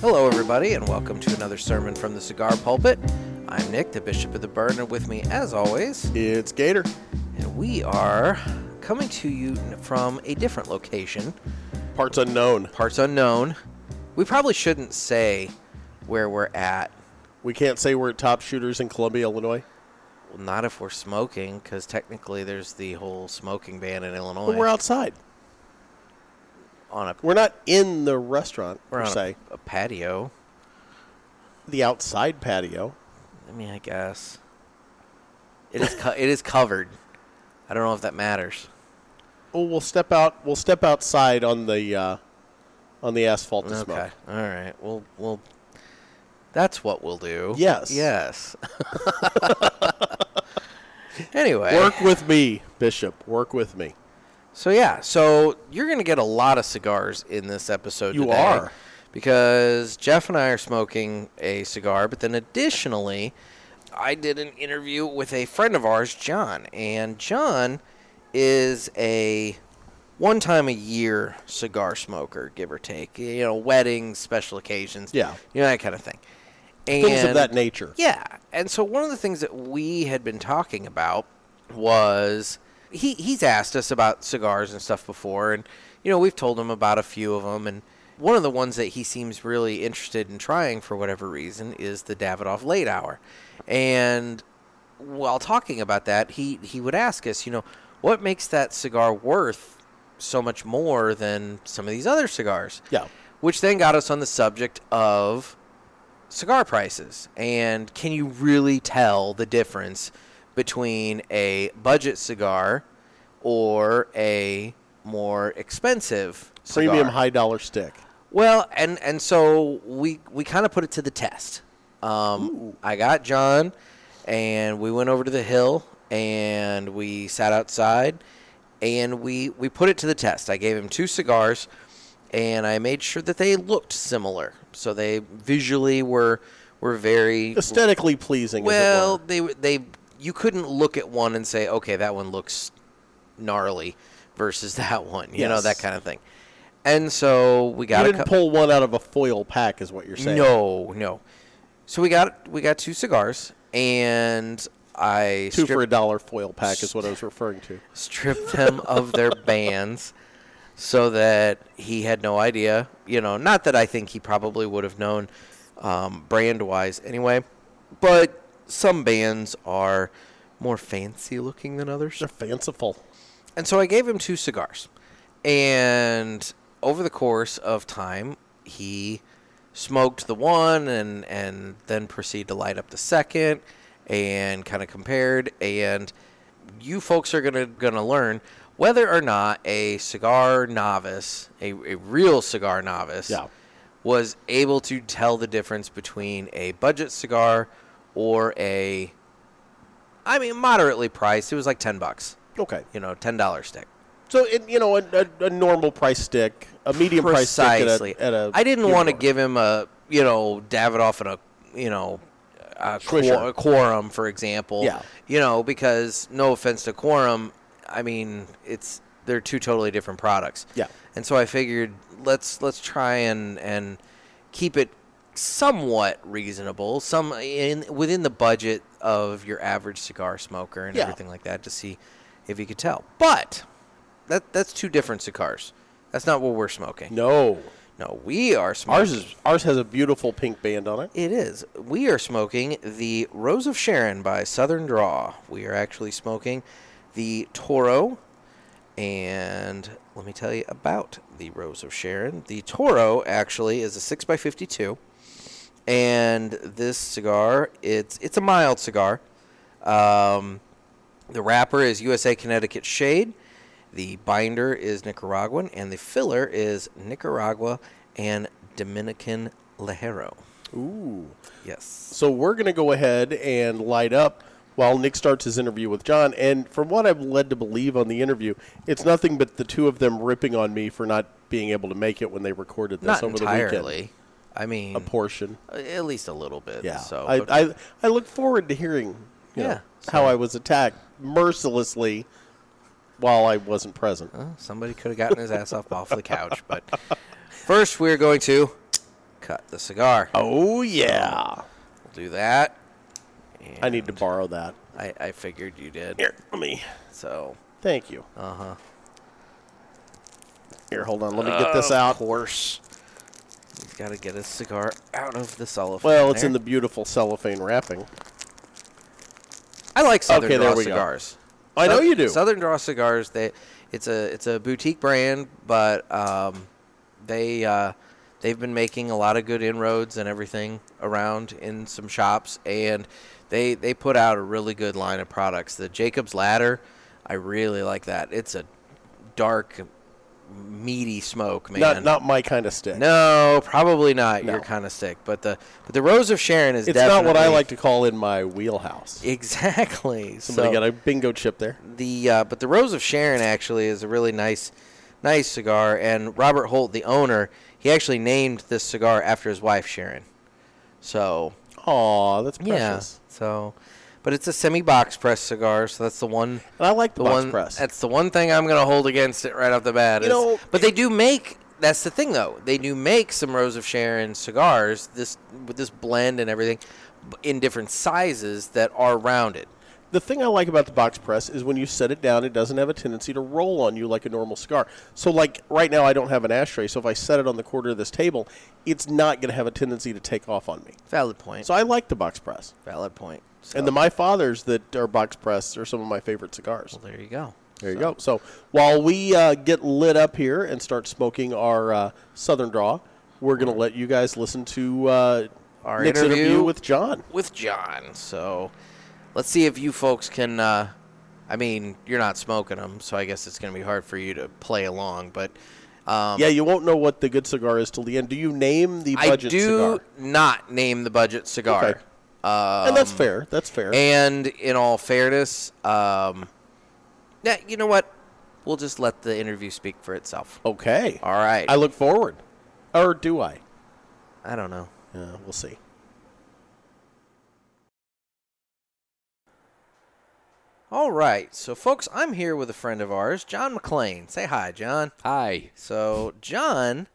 Hello, everybody, and welcome to another sermon from the Cigar Pulpit. I'm Nick, the Bishop of the Burn, and with me, as always, It's Gator. and we are coming to you from a different location, Parts unknown. parts unknown. We probably shouldn't say where we're at, We can't say we're at top shooters in Columbia, Illinois. well, not if we're smoking, because technically there's the whole smoking ban in Illinois. But we're outside. On a We're not in the restaurant we're per on se. a, a patio. The outside patio. I mean, I guess it is. Co- it is covered. I don't know if that matters. Oh, we'll step out. We'll step outside on the uh, on the asphalt to Okay. smoke. All right. Well, we'll. That's what we'll do. Yes. Yes. anyway. Work with me, Bishop. Work with me. So yeah. So you're gonna get a lot of cigars in this episode. You today are. because Jeff and I are smoking a cigar, but then additionally, I did an interview with a friend of ours, John, and John is a one time a year cigar smoker, give or take. You know, weddings, special occasions, Yeah. you know that kind of thing. And Things of that nature. yeah, and so one of the things that we had been talking about was he he's asked us about cigars and stuff before, and you know we've told him about a few of them, and one of the ones that he seems really interested in trying for whatever reason is the Davidoff Late Hour, and while talking about that, he he would ask us, you know, what makes that cigar worth so much more than some of these other cigars? Yeah. which then got us on the subject of cigar prices and can you really tell the difference between a budget cigar or a more expensive cigar? Premium high dollar stick. Well, and and so we we kind of put it to the test. Um, I got John, and we went over to the hill, and we sat outside, and we we put it to the test. I gave him two cigars, and I made sure that they looked similar, so they visually were were very Aesthetically pleasing. well. They they you couldn't look at one and say, okay, that one looks gnarly versus that one, you know that kind of thing. And so we got You didn't pull one out of a foil pack, is what you're saying. no, no. So we got we got two cigars, and I Two for a dollar foil pack is what I was referring to. stripped them of their bands, so that he had no idea. You know, not that I think he probably would have known, um, brand wise anyway, but some bands are more fancy looking than others. They're fanciful. And so I gave him two cigars. And over the course of time, he smoked the one and, and then proceeded to light up the second and kind of compared. And you folks are gonna gonna learn whether or not a cigar novice, a, a real cigar novice, Yeah. was able to tell the difference between a budget cigar or a I mean moderately priced. It was like ten bucks Okay. you know, ten dollar stick. So, it, you know, a, a, a normal price stick, a medium price stick Precisely. at a, at a I didn't want to give him a, you know, Davidoff and a, you know, a, quor- a quorum, for example. Yeah. You know, because no offense to quorum, I mean, it's they're two totally different products. Yeah. And so I figured let's let's try and and keep it somewhat reasonable, some in within the budget of your average cigar smoker and Yeah. everything like that to see if you could tell. But that that's two different cigars. That's not what we're smoking. No. No, we are smoking. Ours is ours has a beautiful pink band on it. It is. We are smoking the Rose of Sharon by Southern Draw. We are actually smoking the Toro. And let me tell you about the Rose of Sharon. The Toro actually is a 6x52. And this cigar, it's it's a mild cigar. Um, the wrapper is USA Connecticut Shade. The binder is Nicaraguan, and the filler is Nicaragua and Dominican Ligero. Ooh. Yes. So we're going to go ahead and light up while Nick starts his interview with John. And from what I'm led to believe on the interview, it's nothing but the two of them ripping on me for not being able to make it when they recorded this Not over the weekend. Entirely. I mean, A portion. at least a little bit. Yeah. So I, but- I, I look forward to hearing you Yeah, know, how I was attacked mercilessly while I wasn't present. Well, somebody could have gotten his ass up off the couch. But first, we're going to cut the cigar. Oh yeah. We'll do that. I need to borrow that. I, I figured you did. Here, let me. So, Thank you. uh huh. Here, hold on. Let me get this out. Of course. He's got to get his cigar out of the cellophane. Well, it's in the beautiful cellophane wrapping. I like Southern Okay, there Draw we go. cigars. I know South- you do. Southern Draw cigars. They, it's a it's a boutique brand, but um, they uh, they've been making a lot of good inroads and everything around in some shops, and they they put out a really good line of products. The Jacob's Ladder, I really like that. It's a dark, meaty smoke, man. Not not my kind of stick. no, probably not No. your kind of stick, but the but the Rose of Sharon is it's not what I like to call in my wheelhouse. Exactly. Somebody so, got a bingo chip there. the uh, but the Rose of Sharon actually is a really nice, nice cigar. And Robert Holt, the owner, he actually named this cigar after his wife Sharon. So Aw, that's yeah. precious. So, but it's a semi-box press cigar, so that's the one. And I like the, The box one press. that's the one thing I'm gonna hold against it right off the bat. You is- know, but they do make. That's the thing, though. They do make some Rose of Sharon cigars. This with this blend and everything, in different sizes that are rounded. The thing I like about the box press is when you set it down, it doesn't have a tendency to roll on you like a normal cigar. So, like right now, I don't have an ashtray, so if I set it on the corner of this table, it's not going to have a tendency to take off on me. Valid point. So, I like the box press. Valid point. So, And the My Fathers that are box press are some of my favorite cigars. well, there you go. There you go. So, while we uh, get lit up here and start smoking our uh, Southern Draw, we're going to let you guys listen to uh, Our interview. interview with John. with John. So let's see if you folks can. Uh, I mean, you're not smoking them, so I guess it's going to be hard for you to play along. But um, Yeah, you won't know what the good cigar is till the end. Do you name the I budget do cigar? not name the budget cigar. Okay. Um, and that's fair. That's fair. And in all fairness, um, yeah, you know what? We'll just let the interview speak for itself. okay. All right. I look forward. Or do I? I don't know. Yeah, we'll see. All right. So, folks, I'm here with a friend of ours, John McLean. Say hi, John. Hi. So John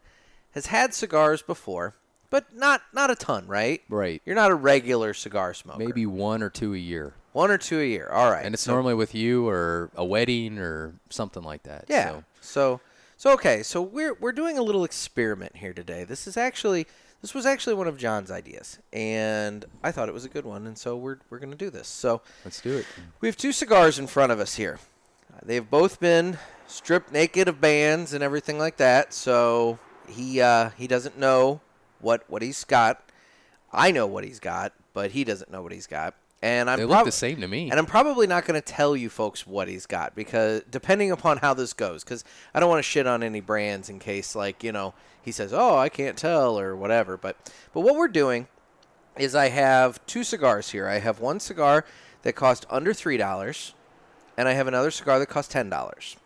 has had cigars before, but not not a ton, right? Right. You're not a regular cigar smoker. Maybe one or two a year. one or two a year. All right. And it's so, normally with you or a wedding or something like that. yeah. So, So so okay. So we're we're doing a little experiment here today. This is actually this was actually one of John's ideas, and I thought it was a good one, and so we're we're gonna do this. So let's do it. we have two cigars in front of us here. They've both been stripped naked of bands and everything like that. So he uh, he doesn't know what what he's got. I know what he's got, but he doesn't know what he's got. And I'm They look the same to me. And I'm probably not going to tell you folks what he's got because depending upon how this goes, because I don't want to shit on any brands in case like you know he says, oh I can't tell or whatever. But but what we're doing is I have two cigars here. I have one cigar that cost under three dollars, and I have another cigar that cost ten dollars.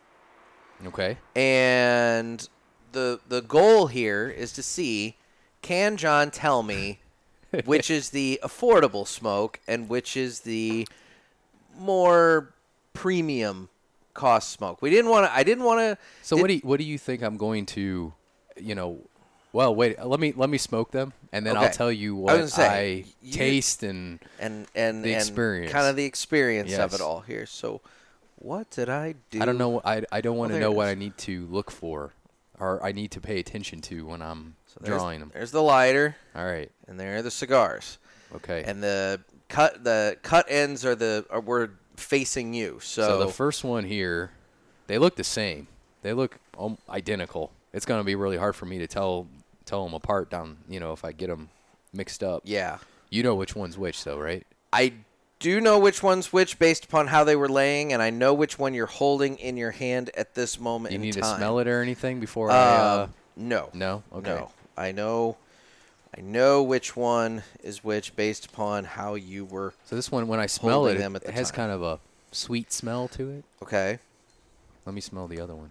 Okay. And the the goal here is to see can John tell me which is the affordable smoke and which is the more premium cost smoke. We didn't want to. I didn't want to. So what do you, what do you think I'm going to, you know? Well, wait. Let me let me smoke them, and then I'll tell you what I, say, you- taste and and and The experience. kind of the experience of it all here. So, what did I do? I don't know. I, I don't want Well, to know what. I need to look for, or I need to pay attention to when I'm So there's, drawing them. There's the lighter, All right. and there are the cigars, Okay. and the cut the cut ends are the are were facing you. So, So the first one here, they look the same. They look identical. It's going to be really hard for me to tell tell them apart down. You know, if I get them mixed up. yeah, You know which one's which, though, right? I do know which one's which based upon how they were laying, and I know which one you're holding in your hand at this moment You need time. to smell it or anything before I. Uh, no. no. Okay. No. I know. I know which one is which based upon how you were. So this one, when I smell it, it, the has time. kind of a sweet smell to it. Okay. Let me smell the other one.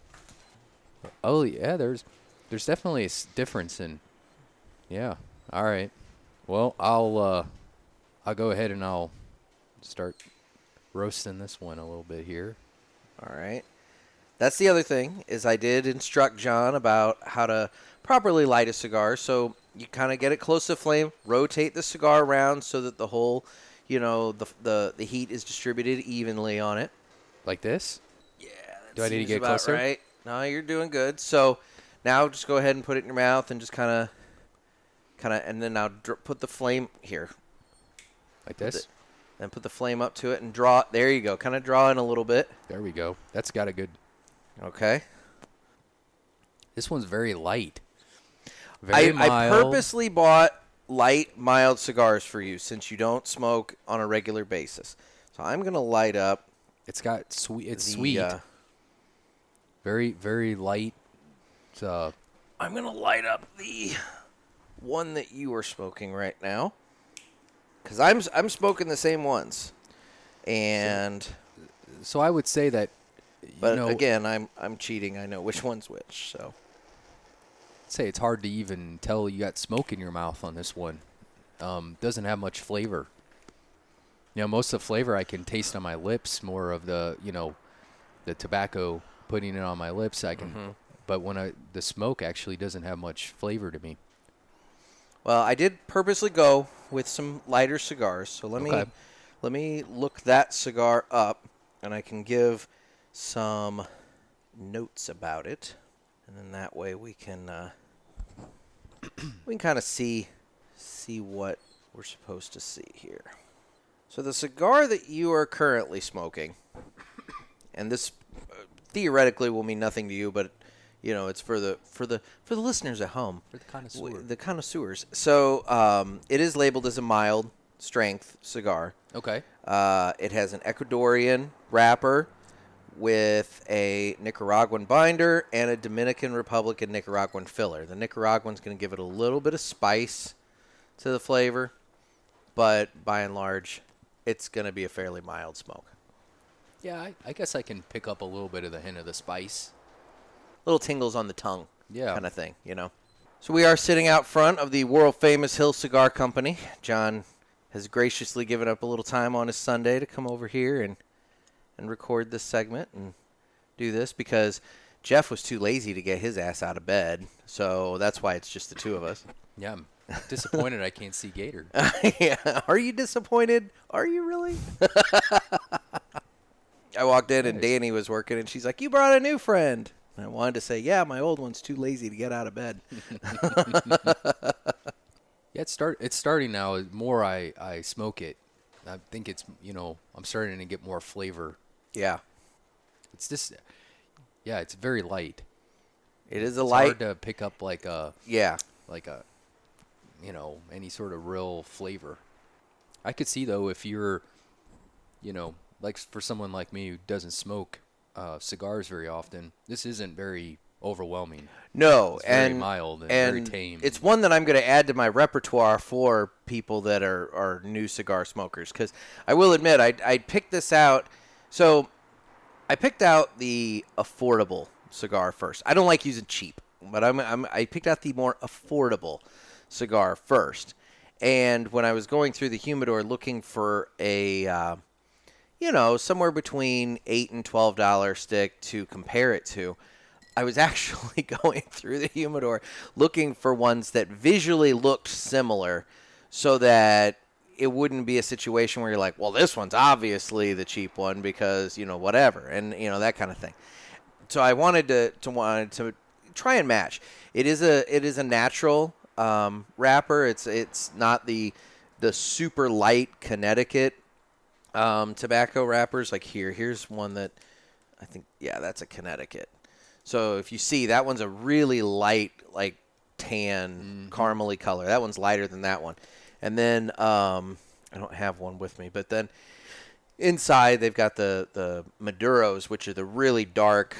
Oh yeah, there's there's definitely a difference in. Yeah. All right. Well, I'll uh, I'll go ahead and I'll start roasting this one a little bit here. All right. That's the other thing is I did instruct John about how to properly light a cigar. So you kind of get it close to the flame. Rotate the cigar around so that the whole, you know, the the the heat is distributed evenly on it. Like this? Yeah. Do I need to get closer? Right. No, you're doing good. So now just go ahead and put it in your mouth and just kind of, kind of, and then now dr- put the flame here. Like Put this? the- Then put the flame up to it and draw. There you go. Kind of draw in a little bit. There we go. That's got a good. Okay. This one's very light. I, Very I mild. purposely bought light, mild cigars for you since you don't smoke on a regular basis. So I'm gonna light up. It's got sweet. It's the, sweet. uh, very very light. Uh, I'm gonna light up the one that you are smoking right now, because I'm I'm smoking the same ones, and so I would say that. You but know, again I'm I'm cheating. I know which one's which. So say it's hard to even tell you got smoke in your mouth on this one. Um, doesn't have much flavor. You know, most of the flavor I can taste on my lips. More of the you know, the tobacco putting it on my lips. I can, Mm-hmm. but when I the smoke actually doesn't have much flavor to me. well I did purposely go with some lighter cigars. So let me let me look that cigar up, and I can give some notes about it, and then that way we can uh, we can kind of see see what we're supposed to see here. So the cigar that you are currently smoking, and this uh, theoretically will mean nothing to you, but you know it's for the for the for the listeners at home, For the connoisseur. the connoisseurs. So um, it is labeled as a mild strength cigar. Okay. Uh, it has an Ecuadorian wrapper with a Nicaraguan binder and a Dominican Republic and Nicaraguan filler. The Nicaraguan's going to give it a little bit of spice to the flavor, but by and large, it's going to be a fairly mild smoke. Yeah, I, I guess I can pick up a little bit of the hint of the spice. Little tingles on the tongue, Yeah. kind of thing, you know. So we are sitting out front of the world famous Hill Cigar Company. John has graciously given up a little time on his Sunday to come over here and and record this segment and do this because Jeff was too lazy to get his ass out of bed. So that's why it's just the two of us. Yeah, I'm disappointed I can't see Gator. yeah. Are you disappointed? Are you really? I walked in and. Danny was working and she's like, "You brought a new friend." And I wanted to say, "Yeah, my old one's too lazy to get out of bed." Yeah, it's start. It's starting now. The More I I smoke it, I think it's you know I'm starting to get more flavor. Yeah. It's just, yeah, it's very light. It is a It's light. hard to pick up like a yeah. like a, you know, any sort of real flavor. I could see though if you're, you know, like for someone like me who doesn't smoke uh, cigars very often, this isn't very overwhelming. No, It's very and mild and and very tame. It's one that I'm going to add to my repertoire for people that are, are new cigar smokers. Because I will admit, I I picked this out. So I picked out the affordable cigar first. I don't like using cheap, but I'm, I'm I picked out the more affordable cigar first. And when I was going through the humidor looking for a uh, you know, somewhere between eight and twelve dollar stick to compare it to. I was actually going through the humidor looking for ones that visually looked similar, so that it wouldn't be a situation where you're like, well, this one's obviously the cheap one because you know whatever, and you know that kind of thing. So I wanted to to wanted to try and match. It is a it is a natural um, wrapper. It's it's not the the super light Connecticut um, tobacco wrappers. Like here, here's one that I think, yeah, that's a Connecticut. So if you see, that one's a really light, like tan, caramely color. That one's lighter than that one. And then um, I don't have one with me, but then inside they've got the the Maduros, which are the really dark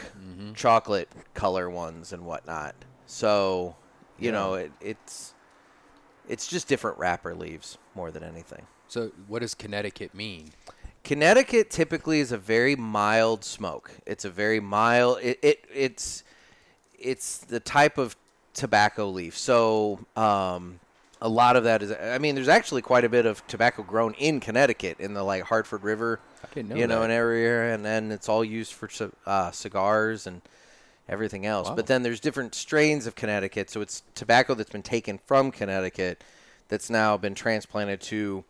chocolate color ones and whatnot. So you Yeah. know, it, it's it's just different wrapper leaves more than anything. So what does Connecticut mean? Connecticut typically is a very mild smoke. It's a very mild. It, it it's it's the type of tobacco leaf. So um, a lot of that is. I mean, there's actually quite a bit of tobacco grown in Connecticut in the like Hartford River, know you know, that. an area, and then it's all used for uh, cigars and everything else. Wow. But then there's different strains of Connecticut, so it's tobacco that's been taken from Connecticut that's now been transplanted to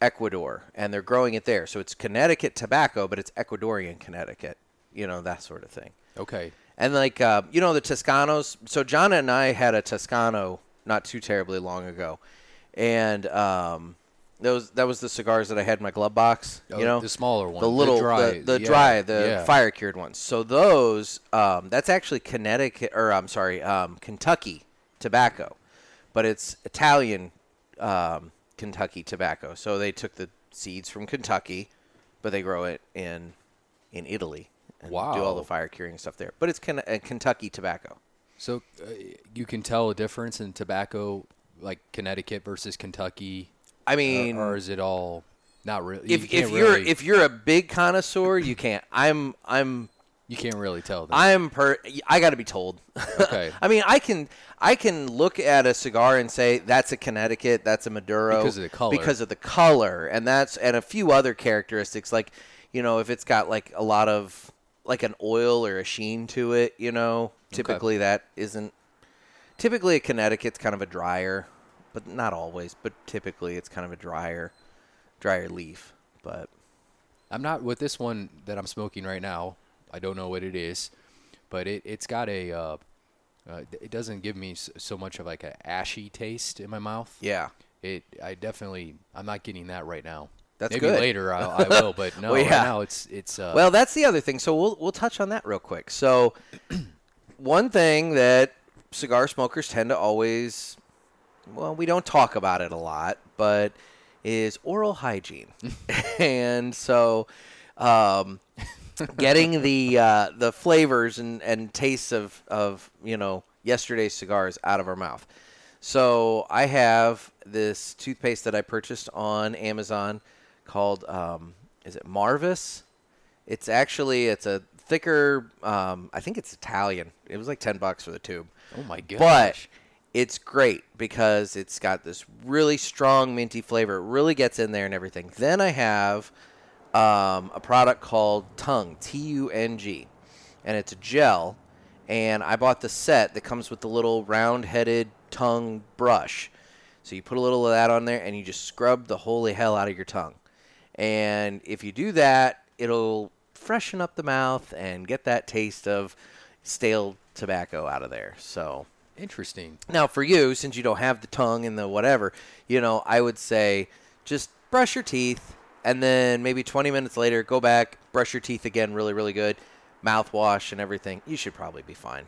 Ecuador, and they're growing it there. So it's Connecticut tobacco, but it's Ecuadorian Connecticut, you know that sort of thing. Okay. And like uh, you know the Toscanos. So John and I had a Toscano not too terribly long ago, and um, those that was the cigars that I had in my glove box. Oh, you know the smaller one, the the little, dry- the, the yeah, dry, the yeah. fire cured ones. So those, um, that's actually Connecticut, or I'm sorry, um, Kentucky tobacco, but it's Italian um, Kentucky tobacco. So they took the seeds from Kentucky, but they grow it in in Italy and do all the fire curing stuff there. But it's Ken- uh, Kentucky tobacco. So uh, you can tell a difference in tobacco, like Connecticut versus Kentucky. I mean, or, is it all not really? if you can't if you're really, if you're a big connoisseur, you can't. I'm I'm you can't really tell. Them. I'm per. I got to be told. Okay. I mean, I can I can look at a cigar and say that's a Connecticut, that's a Maduro Because of the color. because of the color, and that's and a few other characteristics like you know if it's got like a lot of like an oil or a sheen to it, you know, typically that isn't. Typically, a Connecticut's kind of a drier, but not always. But typically, it's kind of a drier, drier leaf. But I'm not with this one that I'm smoking right now. I don't know what it is, but it it's got a. Uh, uh, it doesn't give me so much of like a ashy taste in my mouth. yeah, It I definitely I'm not getting that right now. That's Maybe good. later I, I will, but no, Well, right now it's it's. Uh, Well, that's the other thing. So we'll we'll touch on that real quick. So one thing that cigar smokers tend to always well, we don't talk about it a lot, but is oral hygiene. and so um, getting the uh, the flavors and, and tastes of, of, you know, yesterday's cigars out of our mouth. So I have this toothpaste that I purchased on Amazon called um, is it Marvis? It's actually it's a thicker. Um, I think it's Italian. It was like ten bucks for the tube, oh my gosh. but it's great because it's got this really strong minty flavor. It really gets in there and everything. Then I have um, a product called Tongue T U N G, and it's a gel. And I bought the set that comes with the little round-headed tongue brush. So you put a little of that on there, and you just scrub the holy hell out of your tongue. And if you do that, it'll freshen up the mouth and get that taste of stale tobacco out of there. So interesting. now for you, since you don't have the tongue and the whatever, you know, I would say just brush your teeth and then maybe 20 minutes later go back, brush your teeth again really really good, mouthwash and everything. You should probably be fine.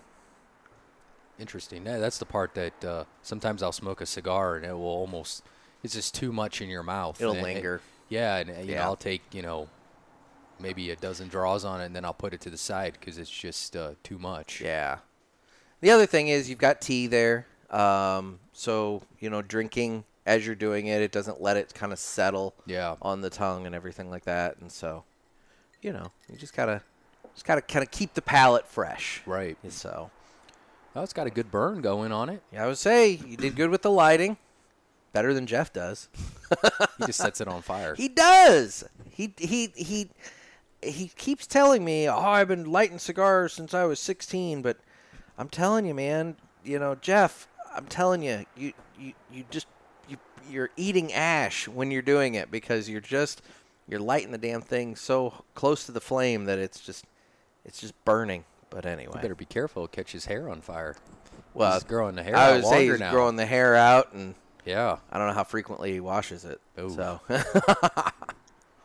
Interesting. That's the part that uh, sometimes I'll smoke a cigar and it will almost it's just too much in your mouth. It'll and it- linger. yeah, and you know Yeah. I'll take you know maybe a dozen draws on it and then I'll put it to the side because it's just uh, too much. Yeah. The other thing is you've got tea there. Um, so, you know, drinking as you're doing it, it doesn't let it kind of settle Yeah. on the tongue and everything like that. And so, you know, you just gotta just gotta kind of keep the palate fresh. Right. So, Oh, it's got a good burn going on it. yeah, I would say you did good with the lighting, better than Jeff does. He just sets it on fire. He does. He he he he keeps telling me, "Oh, I've been lighting cigars since I was 16." But I'm telling you, man, you know, Jeff, I'm telling you, you you you just you you're eating ash when you're doing it because you're just you're lighting the damn thing so close to the flame that it's just it's just burning. But You anyway, better be careful. catch his hair on fire. well, he's growing the hair I out would say he's now. growing the hair out and. Yeah. I don't know how frequently he washes it. Ooh. So,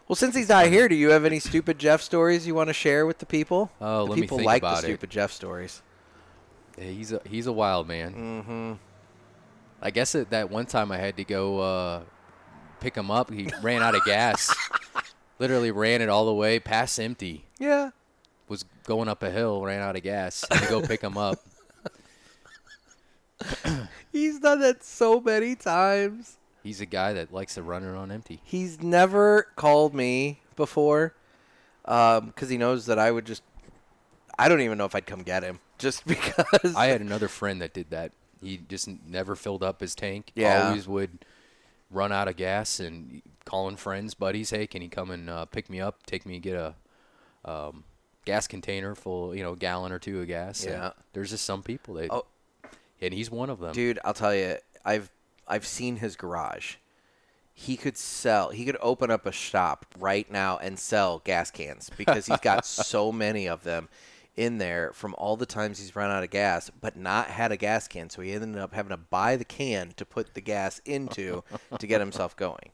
well, since he's not here, do you have any stupid Jeff stories you want to share with the people? Oh, the let me people think like about the it. stupid Jeff stories. Yeah, he's a he's a wild man. Mm-hmm. I guess at that one time I had to go uh, pick him up. He ran out of gas. Literally ran it all the way past empty. Yeah. Was going up a hill, ran out of gas. Had to go pick him up. He's done that so many times. He's a guy that likes to run it on empty. He's never called me before because he knows that I would just. I don't even know if I'd come get him just because. I had another friend that did that. He just never filled up his tank. Yeah. Always would run out of gas and calling friends, buddies, hey, can you come and uh, pick me up, take me get a um, gas container full, you know, gallon or two of gas. and Yeah. there's just some people that, Oh. and he's one of them. Dude, I'll tell you, I've I've seen his garage. He could sell. He could open up a shop right now and sell gas cans because he's got so many of them in there from all the times he's run out of gas, but not had a gas can. So he ended up having to buy the can to put the gas into to get himself going.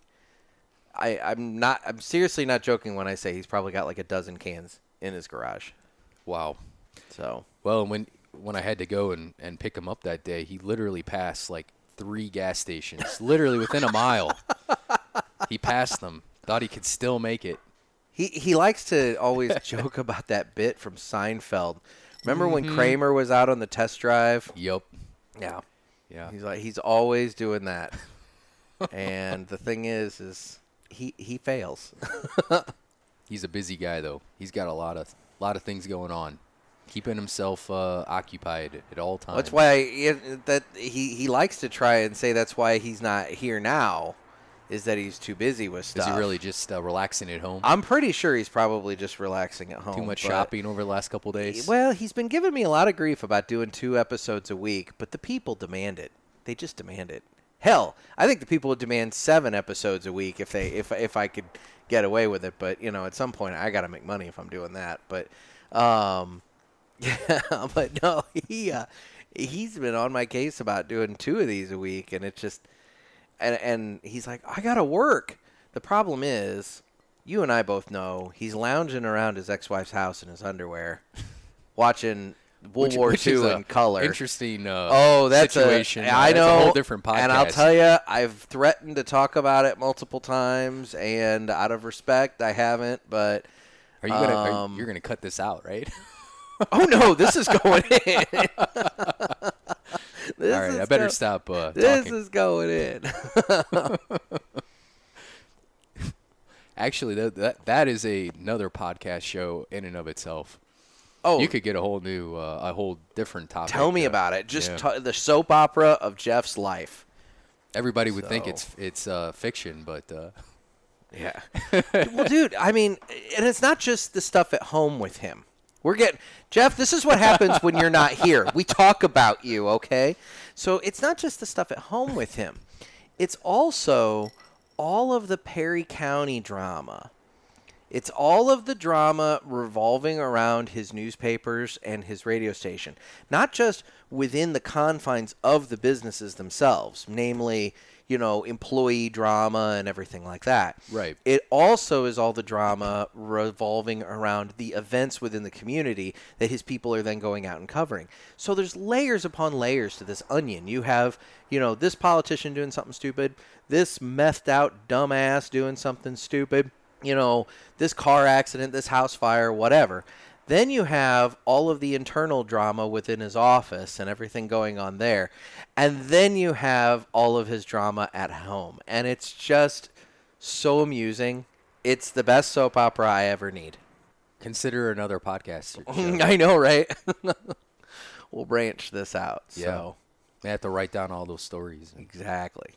I, I'm not. I'm seriously not joking when I say he's probably got like a dozen cans in his garage. Wow. So Well, when when I had to go and, and pick him up that day, he literally passed like three gas stations, literally within a mile. He passed them. Thought he could still make it. He he likes to always joke about that bit from Seinfeld. Remember when Mm-hmm. Kramer was out on the test drive? Yep. Yeah. Yeah. He's like he's always doing that. and the thing is is he he fails. He's a busy guy though. He's got a lot of lot of things going on, keeping himself uh, occupied at all times. That's why it, that he he likes to try and say that's why he's not here now is that he's too busy with stuff. Is he really just uh, relaxing at home? I'm pretty sure he's probably just relaxing at home. Too much shopping over the last couple days. Well, he's been giving me a lot of grief about doing two episodes a week, but the people demand it. They just demand it. Hell, I think the people would demand seven episodes a week if they if if I could get away with it. But you know, at some point, I got to make money if I'm doing that. But, um, yeah, but no, he uh, he's been on my case about doing two of these a week, and it's just and and he's like, I gotta work. The problem is, you and I both know he's lounging around his ex-wife's house in his underwear, watching World Which- War which II a in color. Interesting. Uh, Oh, that's situation. A, Uh, I that's know. a whole different podcast. And I'll tell you, I've threatened to talk about it multiple times, and out of respect, I haven't. But Are you gonna? are- um, you're gonna cut this out, right? oh no, this is going in. This All right. is I better go- stop uh, This talking. is going in. Actually, that, that that is a, another podcast show in and of itself. Oh, You could get a whole new, uh, a whole different topic. Tell me uh, about it. Just yeah. ta- the soap opera of Jeff's life. Everybody would think it's it's uh, fiction, but uh, Yeah. well, dude, I mean, and it's not just the stuff at home with him. We're getting Jeff. This is what happens when you're not here. We talk about you, okay? So it's not just the stuff at home with him. It's also all of the Perry County drama. It's all of the drama revolving around his newspapers and his radio station, not just within the confines of the businesses themselves, namely, you know, employee drama and everything like that. Right. It also is all the drama revolving around the events within the community that his people are then going out and covering. So there's layers upon layers to this onion. You have, you know, this politician doing something stupid, this methed out dumbass doing something stupid you know, this car accident, this house fire, whatever. Then you have all of the internal drama within his office and everything going on there. And then you have all of his drama at home. And it's just so amusing. It's the best soap opera I ever need. consider another podcast. I know, right? we'll branch this out. Yeah. So, I have to write down all those stories. exactly.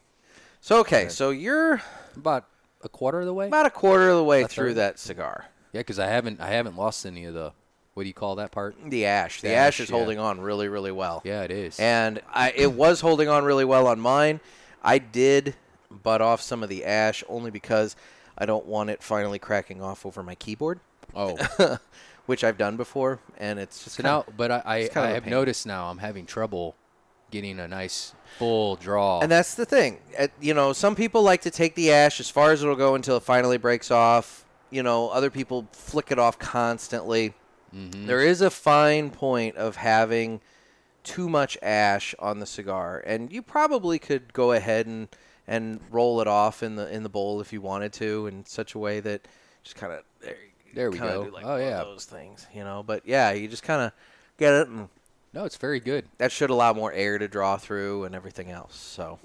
So, okay, so you're About a quarter of the way. about a quarter of the way A through third? that cigar. Yeah, because I haven't I haven't lost any of the what do you call that part? The ash. The, The ash, ash, is yeah. holding on really, really well. Yeah, it is. And I, it was holding on really well on mine. I did butt off some of the ash only because I don't want it finally cracking off over my keyboard, oh, which I've done before, and it's just so kinda- now, but I I, I have pain. noticed now I'm having trouble getting a nice full draw. And that's the thing. At, you know, some people like to take the ash as far as it'll go until it finally breaks off. You know, other people flick it off constantly. Mm-hmm. There is a fine point of having too much ash on the cigar, and you probably could go ahead and and roll it off in the in the bowl if you wanted to, in such a way that just kind of there. There we go. Do like Oh, yeah. those things, you know. But yeah, you just kind of get it, and no, it's very good. that should allow more air to draw through and everything else. So,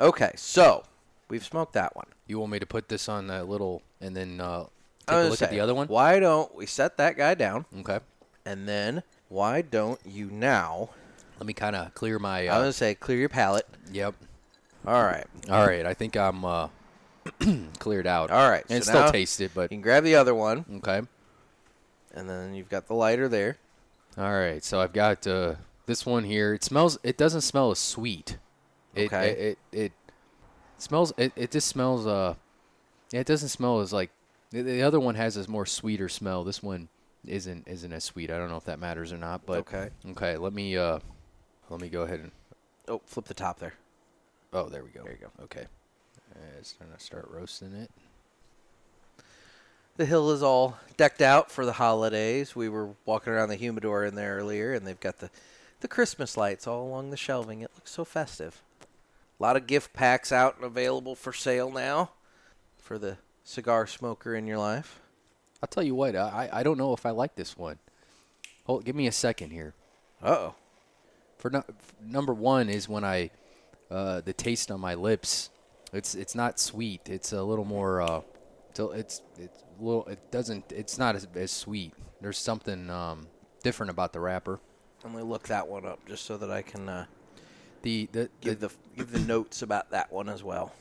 okay, so we've smoked that one. You want me to put this on that little and then uh, take a look at the other one? Why don't we set that guy down, Okay. and then why don't you now? Let me kind of clear my. I'm Uh, gonna say clear your palate. yep. All right, All right. I think I'm uh, cleared out. all right. And so still taste it, but You can grab the other one, okay. And then you've got the lighter there. All right, so I've got uh, this one here. It smells. It doesn't smell as sweet. It, Okay. It it, it smells. It, it just smells. Uh, it doesn't smell as like the, the other one has a more sweeter smell. This one isn't isn't as sweet. I don't know if that matters or not, but Okay. Okay, let me uh, let me go ahead and. Oh, flip the top there. Oh, there we go. There you go. Okay, uh, it's gonna start roasting it. The hill is all decked out for the holidays. We were walking around the humidor in there earlier, and they've got the, the Christmas lights all along the shelving. It looks so festive. A lot of gift packs out and available for sale now for the cigar smoker in your life. I'll tell you what. I I don't know if I like this one. Hold, give me a second here. Uh oh. For no, f- number one is when I, uh, the taste on my lips, it's it's not sweet. It's a little more. Uh, it's it's a little. It doesn't. It's not as, as sweet. There's something um, different about the wrapper. Let me look that one up just so that I can uh, The the, the give the give the notes about that one as well.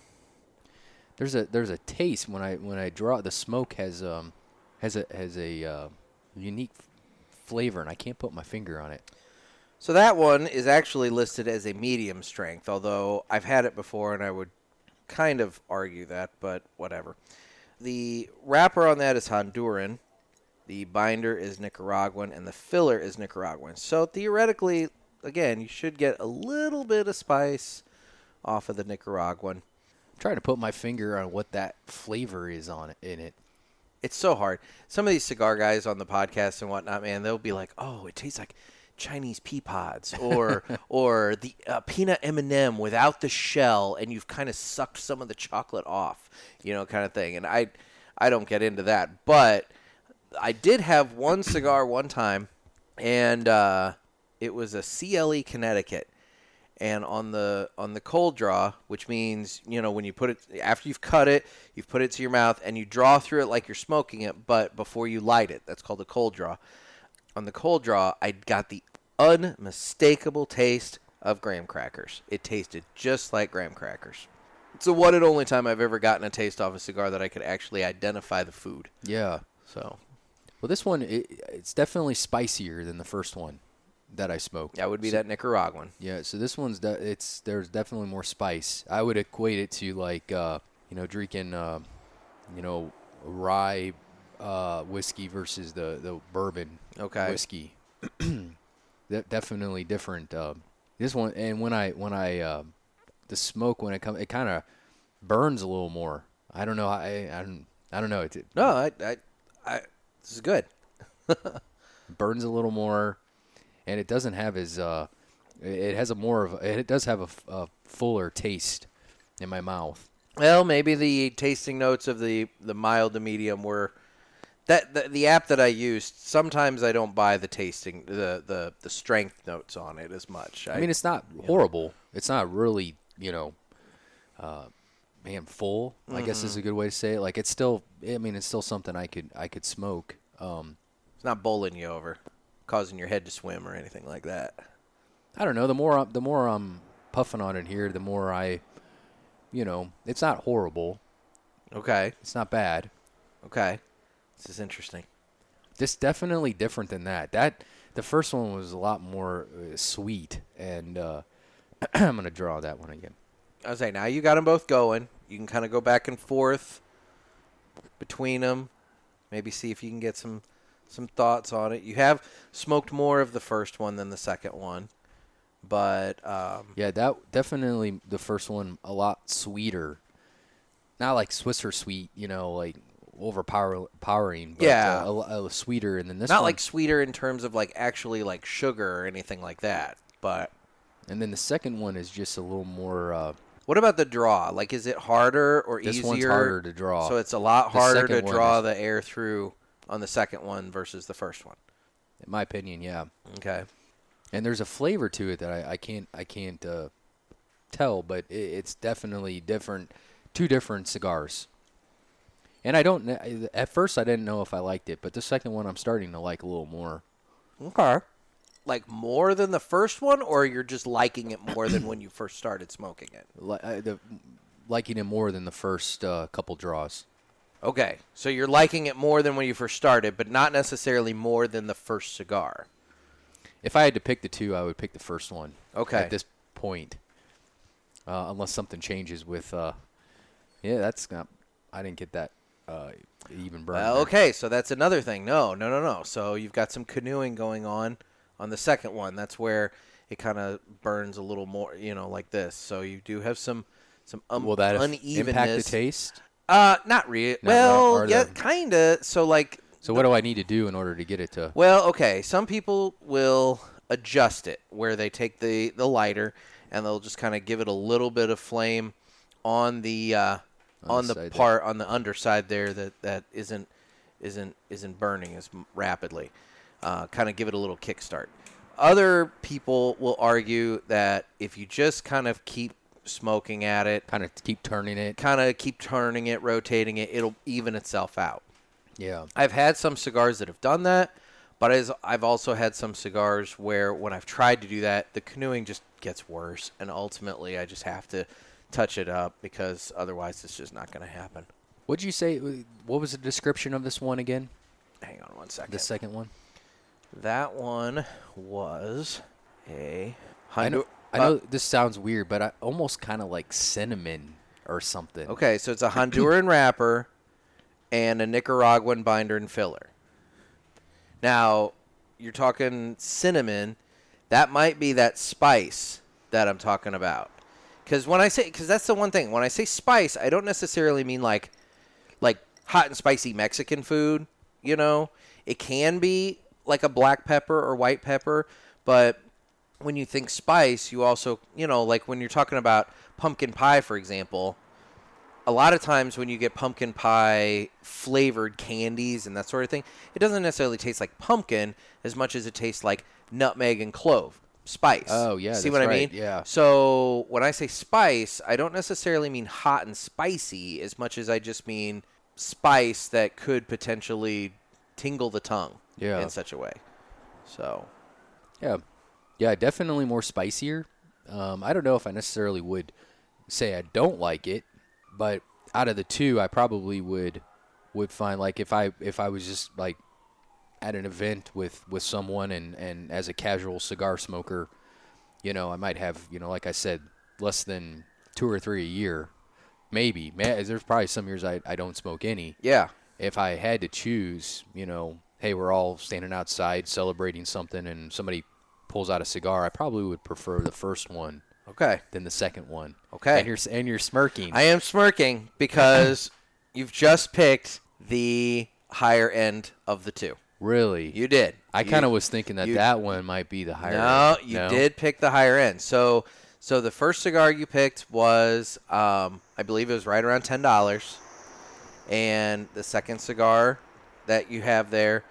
there's a there's a taste when I when I draw the smoke has um has a has a uh, unique f- flavor and I can't put my finger on it. So that one is actually listed as a medium strength, although I've had it before and I would kind of argue that, but whatever. The wrapper on that is Honduran, the binder is Nicaraguan, and the filler is Nicaraguan. So theoretically, again, you should get a little bit of spice off of the Nicaraguan. I'm trying to put my finger on what that flavor is on it in it. It's so hard. Some of these cigar guys on the podcast and whatnot, man, they'll be like, "Oh, it tastes like Chinese pea pods," or or the uh, peanut M and m without the shell, and you've kind of sucked some of the chocolate off, you know, kind of thing. And I, I don't get into that, but I did have one cigar one time, and uh, it was a CLE Connecticut. And on the on the cold draw, which means you know when you put it after you've cut it, you've put it to your mouth and you draw through it like you're smoking it, but before you light it, that's called a cold draw. On the cold draw, I got the unmistakable taste of graham crackers. It tasted just like graham crackers. It's the one and only time I've ever gotten a taste off a cigar that I could actually identify the food. Yeah. So Well, this one it, it's definitely spicier than the first one that I smoked. that would be that Nicaraguan. Yeah, so this one's de- it's there's definitely more spice. I would equate it to like uh, you know drinking uh, you know rye uh, whiskey versus the the bourbon Okay. whiskey. De- definitely different. Uh, this one and when I when I uh, the smoke when it comes it kind of burns a little more. I don't know. I I don't I don't know. It, it No, I, I, I this is good. burns a little more, and it doesn't have as uh, it has a more of a- it does have a fuller taste in my mouth. Well, maybe the tasting notes of the the mild to medium were that the, the app that I used. Sometimes I don't buy the tasting the the the strength notes on it as much. I mean, it's not horrible. It's not really you know, uh, man, full. I guess is a good way to say it. Like it's still. I mean, it's still something I could I could smoke. Um, it's not bowling you over, causing your head to swim or anything like that. I don't know. The more the more I'm puffing on it here, the more I, you know, it's not horrible. Okay, It's not bad. okay, this is interesting. This definitely different than that. That the first one was a lot more uh, sweet, and uh, I'm gonna draw that one again. I was saying now you got them both going. You can kind of go back and forth between them. Maybe see if you can get some some thoughts on it. You have smoked more of the first one than the second one, but um, Yeah, that definitely the first one a lot sweeter. Not like Swisher sweet, you know, like overpowering. But, Yeah. uh, a, a little and then this not one, like sweeter in terms of like actually like sugar or anything like that. But and then the second one is just a little more. Uh, what about the draw? Like, is it harder or This easier? This one's harder to draw. So it's a lot harder to draw is- the air through on the second one versus the first one. in my opinion, yeah. Okay. And there's a flavor to it that I, I can't I can't uh, tell, but it, it's definitely different. Two different cigars. And I don't. At first, I didn't know if I liked it, but the second one I'm starting to like a little more. Okay. Like more than the first one, or you're just liking it more than when you first started smoking it? Li- uh, the, liking it more than the first uh, couple draws. Okay, so you're liking it more than when you first started, but not necessarily more than the first cigar. If I had to pick the two, I would pick the first one. Okay. At this point, uh, unless something changes with, uh, yeah, that's not. I didn't get that uh, even burn. Well, okay, so that's another thing. No, no, no, no. So you've got some canoeing going on on the second one. That's where it kind of burns a little more, you know, like this. So you do have some some um, Will that unevenness. impact the taste? Uh, not really. No, well, yeah, the- kind of. So like, So what do I need to do in order to get it to? well, okay. Some people will adjust it where they take the the lighter and they'll just kind of give it a little bit of flame on the uh, On the the, side there. part on the underside there that that isn't isn't isn't burning as rapidly. Uh, kind of give it a little kickstart. Other people will argue that if you just kind of keep smoking at it, Kind of keep turning it. kind of keep turning it, rotating it, it'll even itself out. Yeah. I've had some cigars that have done that, but as I've also had some cigars where when I've tried to do that, the canoeing just gets worse, and ultimately I just have to touch it up because otherwise it's just not going to happen. What'd you say? Uh, what was the description of this one again? Hang on one second. The second one. that one was a. Hondu- I know this sounds weird, but I almost kind of like cinnamon or something. Okay, so it's a Honduran wrapper and a Nicaraguan binder and filler. Now, you're talking cinnamon. That might be that spice that I'm talking about. Because when I say, because that's the one thing. When I say spice, I don't necessarily mean like, like hot and spicy Mexican food. You know, it can be like a black pepper or white pepper, but when you think spice, you also, you know, like when you're talking about pumpkin pie, for example, a lot of times when you get pumpkin pie flavored candies and that sort of thing, it doesn't necessarily taste like pumpkin as much as it tastes like nutmeg and clove spice. Oh, yeah, see what I right, mean? yeah. So when I say spice, I don't necessarily mean hot and spicy as much as I just mean spice that could potentially tingle the tongue Yeah. in such a way. So Yeah, yeah, definitely more spicier. Um, I don't know if I necessarily would say I don't like it, but out of the two, I probably would would find like if I if I was just like at an event with with someone and and as a casual cigar smoker, you know, I might have you know like I said less than two or three a year, maybe. There's probably some years I I don't smoke any yeah, if I had to choose, you know, hey, we're all standing outside celebrating something and somebody pulls out a cigar, I probably would prefer the first one okay. than the second one. Okay. And you're and you're smirking. I am smirking because you've just picked the higher end of the two. really? You did. I You- kind of was thinking that you- that one might be the higher. No, end. you did pick the higher end. So, so the first cigar you picked was, um, I believe it was right around ten dollars, and the second cigar that you have there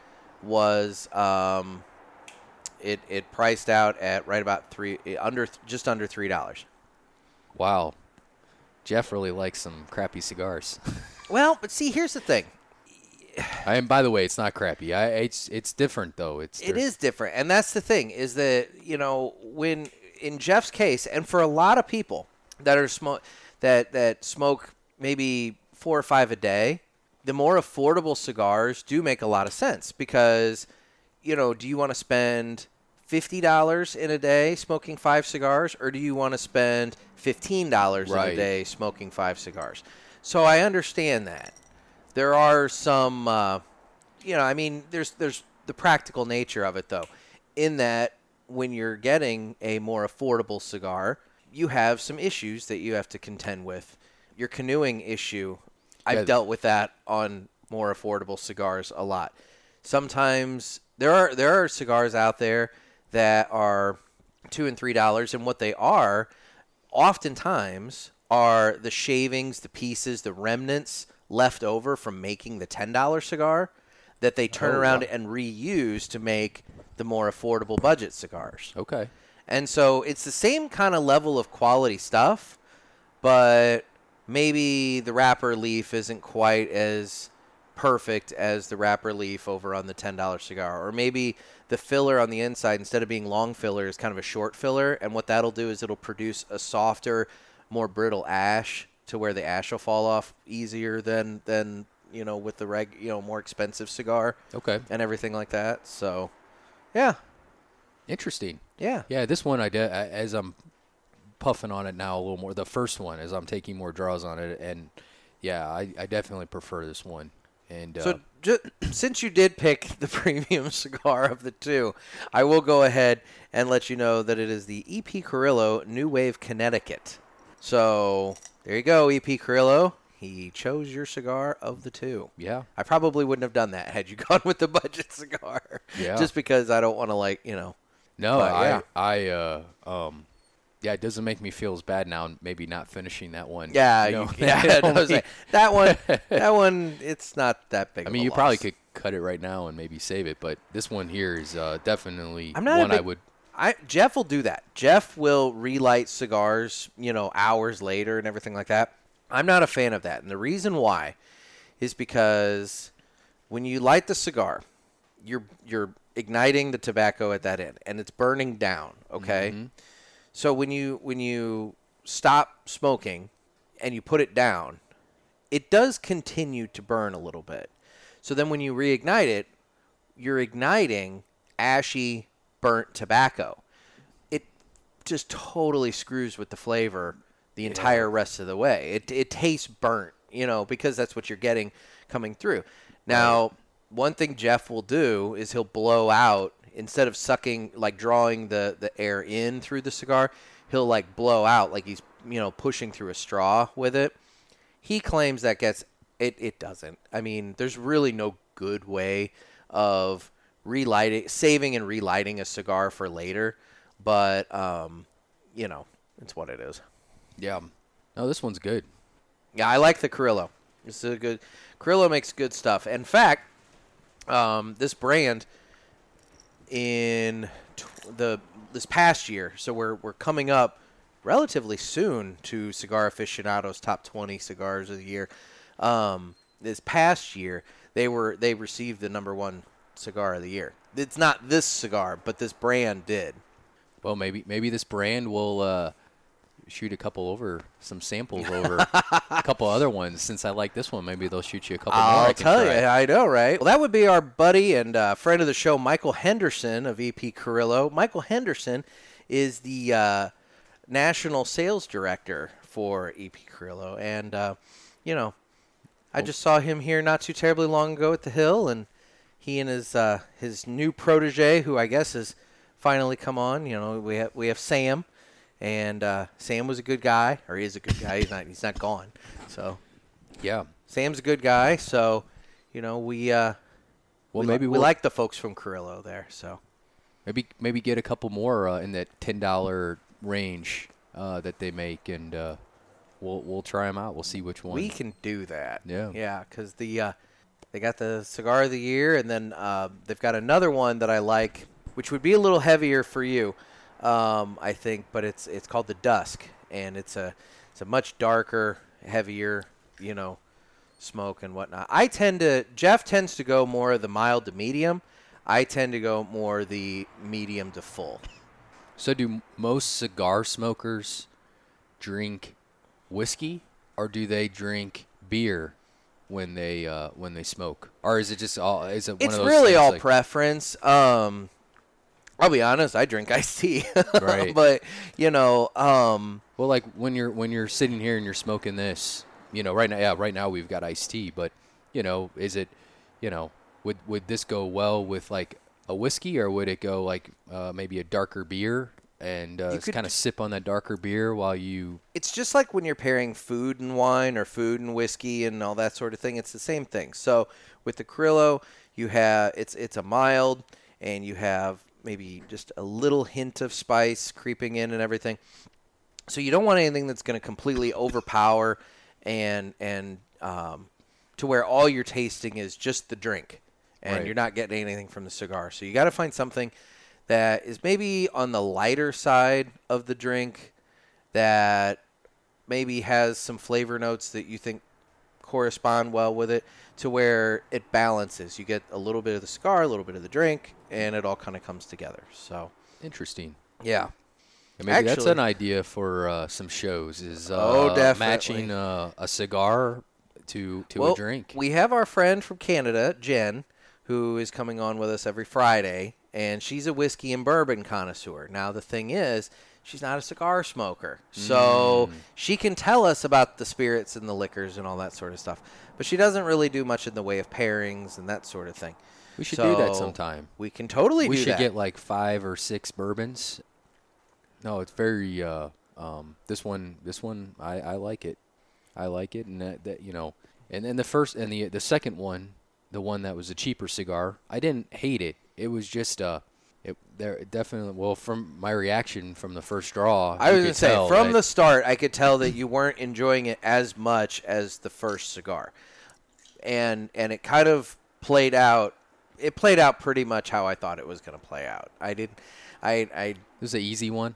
was, um, it it priced out at right about three eh, under just under three dollars. Wow. Jeff really likes some crappy cigars. Well, but see, here's the thing. I and by the way, it's not crappy. I it's it's different though. It's It is different, and that's the thing is that you know when in Jeff's case, and for a lot of people that are smoke that that smoke maybe four or five a day, the more affordable cigars do make a lot of sense because you know, do you want to spend fifty dollars in a day smoking five cigars, or do you want to spend fifteen dollars in a day smoking five cigars? So I understand that. There are some, uh, you know, I mean, there's there's the practical nature of it though, in that when you're getting a more affordable cigar, you have some issues that you have to contend with. Your canoeing issue, I've Yeah. dealt with that on more affordable cigars a lot. Sometimes there are there are cigars out there that are two and three dollars, and what they are, oftentimes, are the shavings, the pieces, the remnants left over from making the ten dollar cigar that they turn Oh, around wow. and reuse to make the more affordable budget cigars. okay. And so it's the same kind of level of quality stuff, but maybe the wrapper leaf isn't quite as perfect as the wrapper leaf over on the $10 cigar. Or maybe the filler on the inside, instead of being long filler, is kind of a short filler. And what that'll do is it'll produce a softer, more brittle ash to where the ash will fall off easier than, than you know, with the reg, you know, more expensive cigar Okay. and everything like that. So, yeah, Interesting. yeah, Yeah, this one I did, as I'm puffing on it now a little more. The first one as I'm taking more draws on it, and yeah, I, I definitely prefer this one. And uh, So, ju- since you did pick the premium cigar of the two, I will go ahead and let you know that it is the EP Carrillo New Wave Connecticut. So, there you go, EP Carrillo. He chose your cigar of the two. yeah, I probably wouldn't have done that had you gone with the budget cigar. Yeah. Just because I don't want to, like, you know. no, But, I yeah. I uh um. Yeah, it doesn't make me feel as bad now. Maybe not finishing that one. Yeah, you know? you, yeah. Was like, that one, that one, it's not that big. I mean, you probably could cut it right now and maybe save it, but this one here is uh, definitely I'm not one I would. I Jeff will do that. Jeff will relight cigars, you know, hours later and everything like that. I'm not a fan of that, and the reason why is because when you light the cigar, you're you're igniting the tobacco at that end, and it's burning down. Okay, so when you when you stop smoking and you put it down, it does continue to burn a little bit. So then when you reignite it, you're igniting ashy, burnt tobacco. It just totally screws with the flavor the entire rest of the way. It it tastes burnt, you know, because that's what you're getting coming through. Now, one thing Jeff will do is he'll blow out instead of sucking like drawing the the air in through the cigar, he'll like blow out like he's, you know, pushing through a straw with it. He claims that gets it it doesn't. I mean there's really no good way of relighting saving and relighting a cigar for later but um you know it's what it is. Yeah. No, this one's good. yeah i like the carrillo it's a good carrillo makes good stuff. In fact um this brand in the this past year. So we're we're coming up relatively soon to cigar aficionados top 20 cigars of the year. Um, this past year they were they received the number one cigar of the year. It's not this cigar but this brand did. Well, maybe maybe this brand will uh, shoot a couple over some samples over a couple other ones. Since I like this one, maybe they'll shoot you a couple more. I I'll tell you, I know, right? Well, that would be our buddy and uh, friend of the show, Michael Henderson of EP Carrillo. Michael Henderson is the uh, national sales director for EP Carrillo, and uh, you know, I just saw him here not too terribly long ago at the Hill, and he and his uh, his new protege, who I guess has finally come on. You know, we have we have Sam. And uh, Sam was a good guy, or he is a good guy. He's not. He's not gone. So Yeah. Sam's a good guy, so you know we uh, Well, we, maybe li- we we'll like the folks from Carrillo there. So maybe maybe get a couple more uh, in that ten dollar range uh, that they make, and uh, we'll we'll try them out. We'll see which one. we can do that. Yeah. yeah, because the uh, they got the cigar of the year, and then uh, they've got another one that I like, which would be a little heavier for you, um, I think, but it's it's called the Dusk, and it's a it's a much darker, heavier, you know, smoke and whatnot. I tend to Jeff tends to go more of the mild to medium. I tend to go more the medium to full. So, do most cigar smokers drink whiskey, or do they drink beer when they uh, when they smoke, or is it just all? Is it one it's of those really all like- preference. Um, I'll be honest, I drink iced tea, Right. but you know, um, Well, like when you're when you're sitting here and you're smoking this, you know, right now, yeah, right now we've got iced tea, but you know, is it, you know, would would this go well with like a whiskey, or would it go like uh, maybe a darker beer and uh, kind of sip on that darker beer while you? it's just like when you're pairing food and wine or food and whiskey and all that sort of thing. It's the same thing. So with the Carrillo, you have it's it's a mild, and you have maybe just a little hint of spice creeping in and everything. So you don't want anything that's going to completely overpower and and um, to where all you're tasting is just the drink, and Right. you're not getting anything from the cigar. So you got to find something that is maybe on the lighter side of the drink that maybe has some flavor notes that you think correspond well with it to where it balances. You get a little bit of the cigar, a little bit of the drink, and it all kind of comes together. So, Interesting. yeah. And maybe that's an idea for uh, some shows. Is uh, Oh, definitely. matching uh, a cigar to to well, a drink. We have our friend from Canada, Jen, who is coming on with us every Friday, and she's a whiskey and bourbon connoisseur. Now the thing is, she's not a cigar smoker, so Mm. she can tell us about the spirits and the liquors and all that sort of stuff. But she doesn't really do much in the way of pairings and that sort of thing. we should do that sometime. We can totally we should that. get like five or six bourbons. No, it's very. Uh, um, this one, this one, I, I like it. I like it, and that, that you know, and then the first and the the second one, the one that was a cheaper cigar, I didn't hate it. It was just uh, it there definitely. Well, from my reaction from the first draw, I was gonna say tell from the start, I could tell that you weren't enjoying it as much as the first cigar, and and it kind of played out. It played out pretty much how I thought it was gonna play out. I didn't. I I it was an easy one.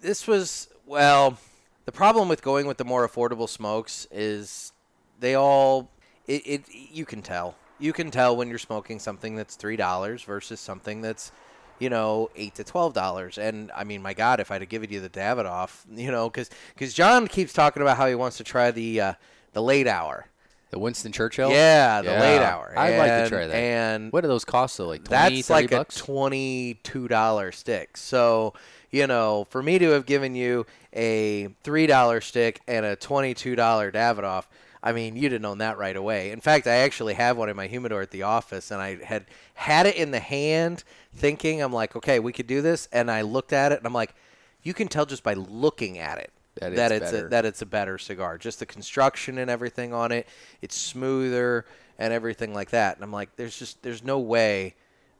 this was well. The problem with going with the more affordable smokes is they all it, it you can tell you can tell when you're smoking something that's three dollars versus something that's you know eight to twelve dollars and i mean my god if i'd have given you the davidoff you know because because john keeps talking about how he wants to try the uh, the late hour The Winston Churchill. yeah the late hour I'd like to try that. and What do those cost? Though, like 20, that's like bucks. a twenty-two dollar stick. So you know, for me to have given you a three dollar stick and a twenty-two dollar Davidoff, I mean, you'd have known that right away. In fact, I actually have one in my humidor at the office, and I had had it in the hand, thinking, I'm like, okay, we could do this, and I looked at it, and I'm like, you can tell just by looking at it That that it's it's a, that it's a better cigar. Just the construction and everything on it, it's smoother and everything like that. And I'm like, there's just there's no way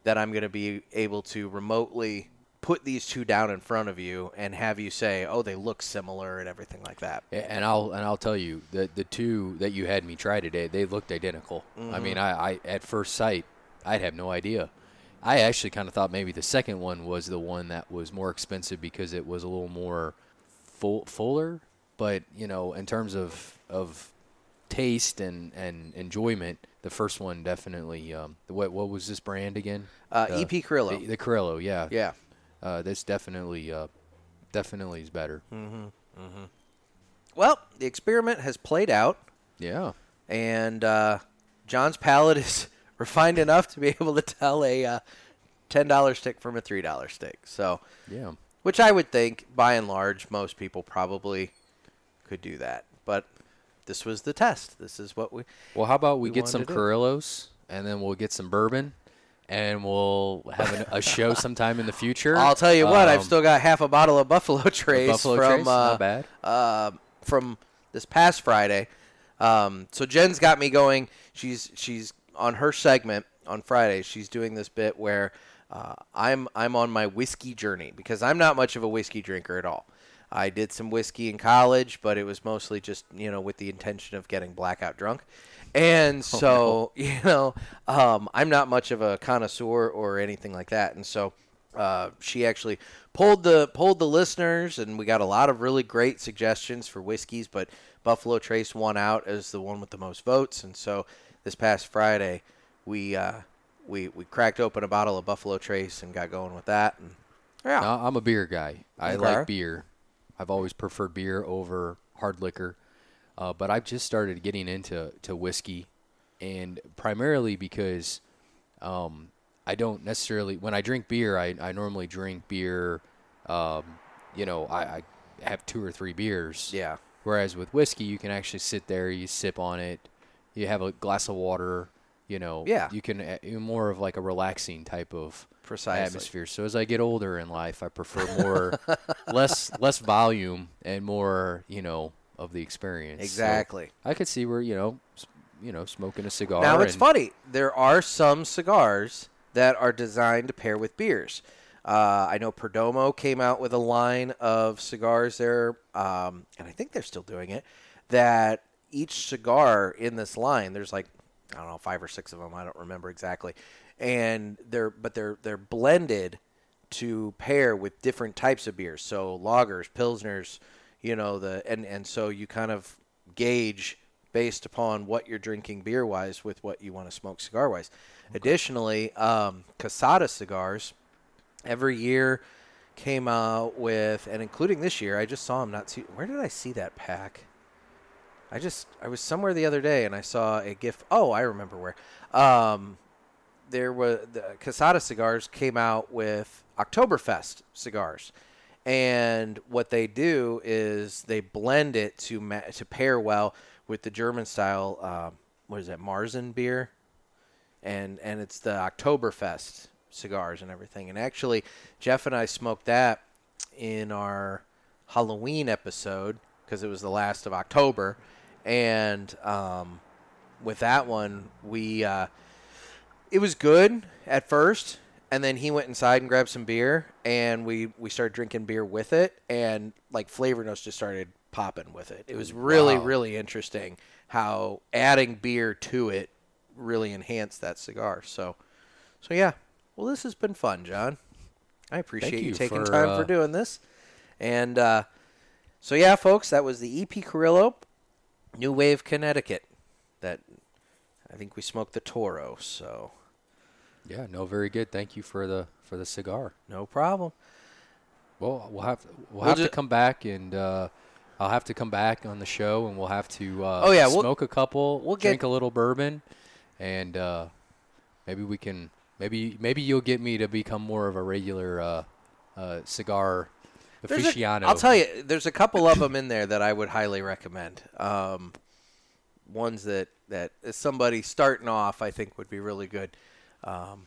that I'm going to be able to remotely put these two down in front of you and have you say, "Oh, they look similar" and everything like that. And I'll and I'll tell you the the two that you had me try today, they looked identical. I mean, I, I at first sight, I'd have no idea. I actually kind of thought maybe the second one was the one that was more expensive because it was a little more full fuller. But you know, in terms of of taste and, and enjoyment, the first one definitely. Um, what what was this brand again? Uh, The- EP Carrillo. The, the Carrillo, yeah. yeah. Uh, this definitely uh, definitely is better. Hmm. Well, the experiment has played out, Yeah. and uh, John's palate is refined enough to be able to tell a uh, ten dollar stick from a three dollar stick. So. Yeah. Which I would think, by and large, most people probably could do that. But this was the test. This is what we. Well, how about we, we get some. Carrillos, and then we'll get some bourbon, and we'll have an, a show sometime in the future. I'll tell you what. I've Um, still got half a bottle of Buffalo Trace Buffalo from Trace, uh, not bad. uh, from this past Friday. Um, so Jen's got me going. She's she's on her segment on Friday. She's doing this bit where uh, I'm I'm on my whiskey journey because I'm not much of a whiskey drinker at all. I did some whiskey in college, but it was mostly just you know with the intention of getting blackout drunk. And so you know, um, I'm not much of a connoisseur or anything like that. And so uh, she actually pulled the pulled the listeners, and we got a lot of really great suggestions for whiskeys. But Buffalo Trace won out as the one with the most votes, and so this past Friday, we uh, we we cracked open a bottle of Buffalo Trace and got going with that. And yeah, No, I'm a beer guy. I Okay. like beer. I've always preferred beer over hard liquor, uh, but I've just started getting into to whiskey, and primarily because um, I don't necessarily when I drink beer, I, I normally drink beer. Um, you know, I, I have two or three beers. yeah, Whereas with whiskey, you can actually sit there, you sip on it, you have a glass of water. You know, Yeah. you can uh, more of like a relaxing type of Precisely. atmosphere. So as I get older in life, I prefer more less less volume and more you know of the experience. So exactly. I could see where you know you know smoking a cigar. Now it's funny. There are some cigars that are designed to pair with beers. Uh, I know Perdomo came out with a line of cigars there, um, and I think they're still doing it. That each cigar in this line, there's like I don't know five or six of them. I don't remember exactly, and they're but they're they're blended to pair with different types of beers. So lagers, pilsners, you know the and and so you kind of gauge based upon what you're drinking beer wise with what you want to smoke cigar wise. Additionally, um, Casada cigars every year came out with, and including this year, I just saw them not see. Where did I see that pack? I just I was somewhere the other day and I saw a gift. Oh, I remember where. Um, there was the Casada Cigars came out with Oktoberfest cigars, and what they do is they blend it to ma- to pair well with the German style. Um, what is that? Marzen beer, and and it's the Oktoberfest cigars and everything. And actually, Jeff and I smoked that in our Halloween episode because it was the last of October, and um, with that one we. Uh, it was good at first, and then he went inside and grabbed some beer, and we we started drinking beer with it, and like flavor notes just started popping with it. It was really Wow. really interesting how adding beer to it really enhanced that cigar. So, so yeah. Well, this has been fun, John. I appreciate you, you taking for, time uh, for doing this, and uh, so yeah, folks, that was the EP Carrillo, New Wave, Connecticut. That I think we smoked the Toro, so. Yeah, no, very good. Thank you for the for the cigar. No problem. Well, we'll have we'll, We'll have to come back and uh, I'll have to come back on the show and we'll have to uh, Oh, yeah, we'll- smoke a couple, we'll get- drink a little bourbon, and uh, maybe we can maybe maybe you'll get me to become more of a regular uh, uh, cigar There's a- aficionado. I'll tell you, there's a couple of them in there that I would highly recommend. Um, ones that that somebody starting off, I think would be really good. Um,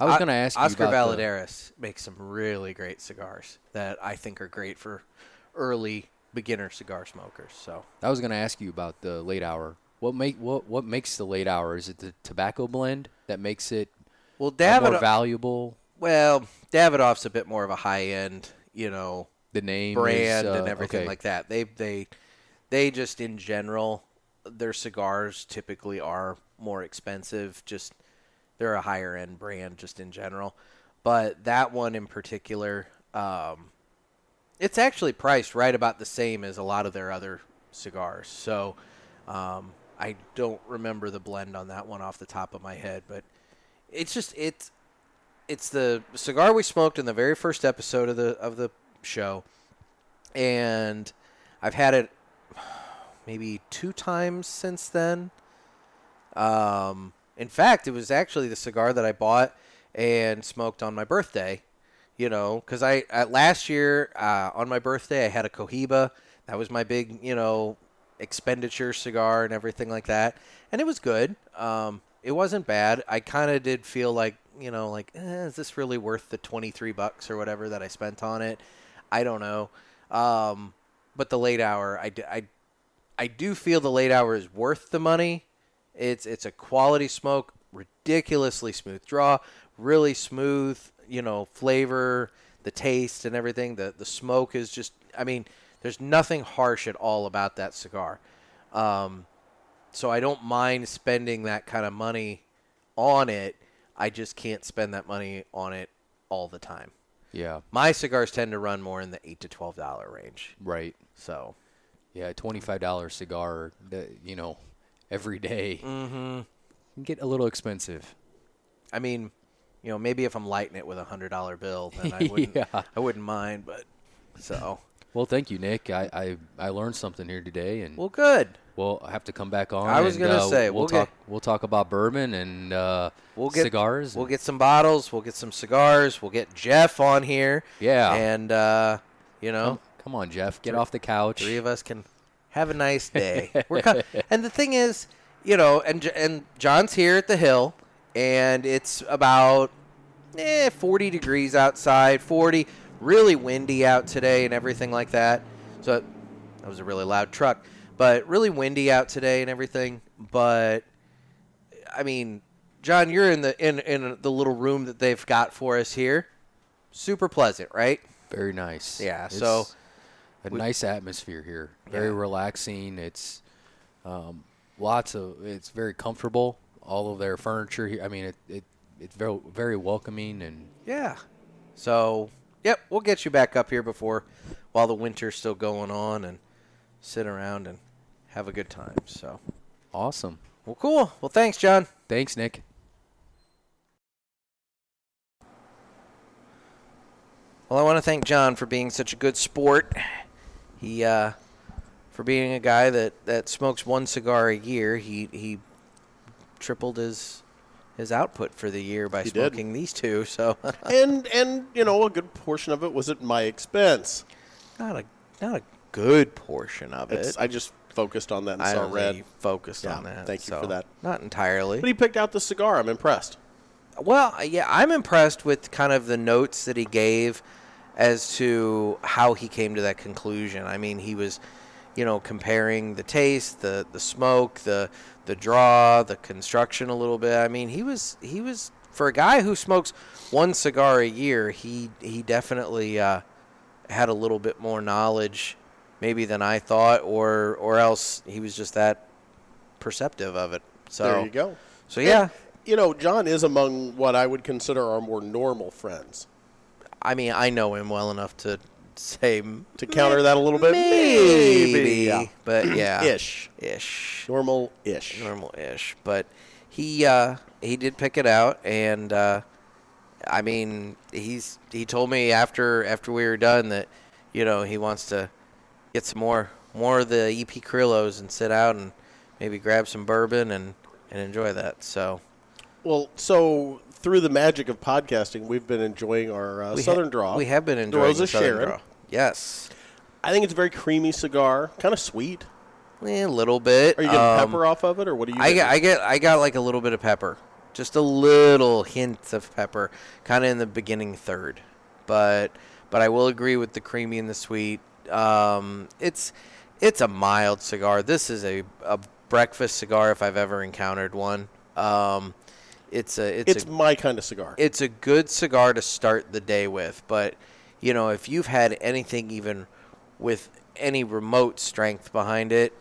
I was going to ask Oscar you about the- makes some really great cigars that I think are great for early beginner cigar smokers. So I was going to ask you about the late hour. What make what what makes the late hour? Is it the tobacco blend that makes it well, uh, more valuable? well, Davidoff's a bit more of a high end, you know, The name brand is, uh, and everything okay. like that. They they they just in general their cigars typically are more expensive. Just they're a higher end brand just in general. But that one in particular, um, it's actually priced right about the same as a lot of their other cigars. So um, I don't remember the blend on that one off the top of my head, but it's just it's it's the cigar we smoked in the very first episode of the of the show, and I've had it maybe two times since then. Um, in fact, it was actually the cigar that I bought and smoked on my birthday. You know, because I uh, last year uh, on my birthday I had a Cohiba. That was my big, you know, expenditure cigar and everything like that, and it was good. Um, it wasn't bad. I kind of did feel like, you know, like, eh, is this really worth the twenty three bucks or whatever that I spent on it? I don't know. Um, but the late hour, I, d- I, I do feel the late hour is worth the money. It's it's a quality smoke, ridiculously smooth draw, really smooth, you know, flavor, the taste and everything. The the smoke is just I mean, there's nothing harsh at all about that cigar. Um, so I don't mind spending that kind of money on it. I just can't spend that money on it all the time. Yeah, My cigars tend to run more in the eight to twelve dollar range. right. So Yeah, twenty five dollar cigar. That you know, every day mm-hmm. can get a little expensive. I mean, you know, maybe if I'm lighting it with a hundred dollar bill, then I wouldn't. Yeah. I wouldn't mind. But so Well, thank you, Nick. I, I, I learned something here today, and well, good. we'll have to come back on. I was and, gonna uh, say, we'll, we'll talk. get- we'll talk about bourbon and uh, We'll get cigars. We'll get some bottles. We'll get some cigars. We'll get Jeff on here. Yeah. And uh, you know, Come, on, Jeff. Get off the couch. three of us can have a nice day. We're co- and the thing is, you know, and and John's here at the hill, and it's about eh, 40 degrees outside, 40, really windy out today, and everything like that. So that was a really loud truck, but really windy out today and everything. But I mean, John, you're in the in in the little room that they've got for us here. Super pleasant, right? Very nice. Yeah, It's so a we- nice atmosphere here. Very Yeah. relaxing. It's um, lots of. It's very comfortable. All of their furniture here. I mean, it, it it's very very welcoming and Yeah. So, yep, we'll get you back up here before while the winter's still going on and sit around and have a good time. So, awesome. well, cool. Well, thanks, John. Thanks, Nick. Well, I want to thank John for being such a good sport. He, uh, for being a guy that, that smokes one cigar a year, he he tripled his his output for the year by He did. smoking these two. So and and you know a good portion of it was at my expense. not a not a good portion of It's, it. I just focused on that and I saw red. focused Yeah, on that. thank you for that. Not entirely. But he picked out the cigar. I'm impressed. Well, yeah, I'm impressed with kind of the notes that he gave as to how he came to that conclusion. I mean, he was, you know, comparing the taste, the the smoke, the the draw, the construction a little bit. I mean, he was he was for a guy who smokes one cigar a year, he he definitely uh, had a little bit more knowledge maybe than I thought or or else he was just that perceptive of it. So there you go. So yeah, And, you know, John is among what I would consider our more normal friends. I mean, I know him well enough to say To counter that a little bit, maybe, maybe, yeah. but yeah, ish, ish, normal-ish. normal-ish. But he uh, he did pick it out, and uh, I mean, he's he told me after after we were done that you know he wants to get some more more of the EP Carrillos and sit out and maybe grab some bourbon and and enjoy that. So Well, so through the magic of podcasting, we've been enjoying our uh, we ha- Southern Draw. We have been enjoying the Southern Sharon. Draw. Yes, I think it's a very creamy cigar, kind of sweet. Eh, a little bit. Are you getting Um, pepper off of it, or what do you? I get, I get, I got like a little bit of pepper, just a little hint of pepper, kind of in the beginning third, but, but I will agree with the creamy and the sweet. Um, it's, it's a mild cigar. This is a, a breakfast cigar if I've ever encountered one. Um, it's a, it's, it's a, my kind of cigar. it's a good cigar to start the day with, but you know, if you've had anything even with any remote strength behind it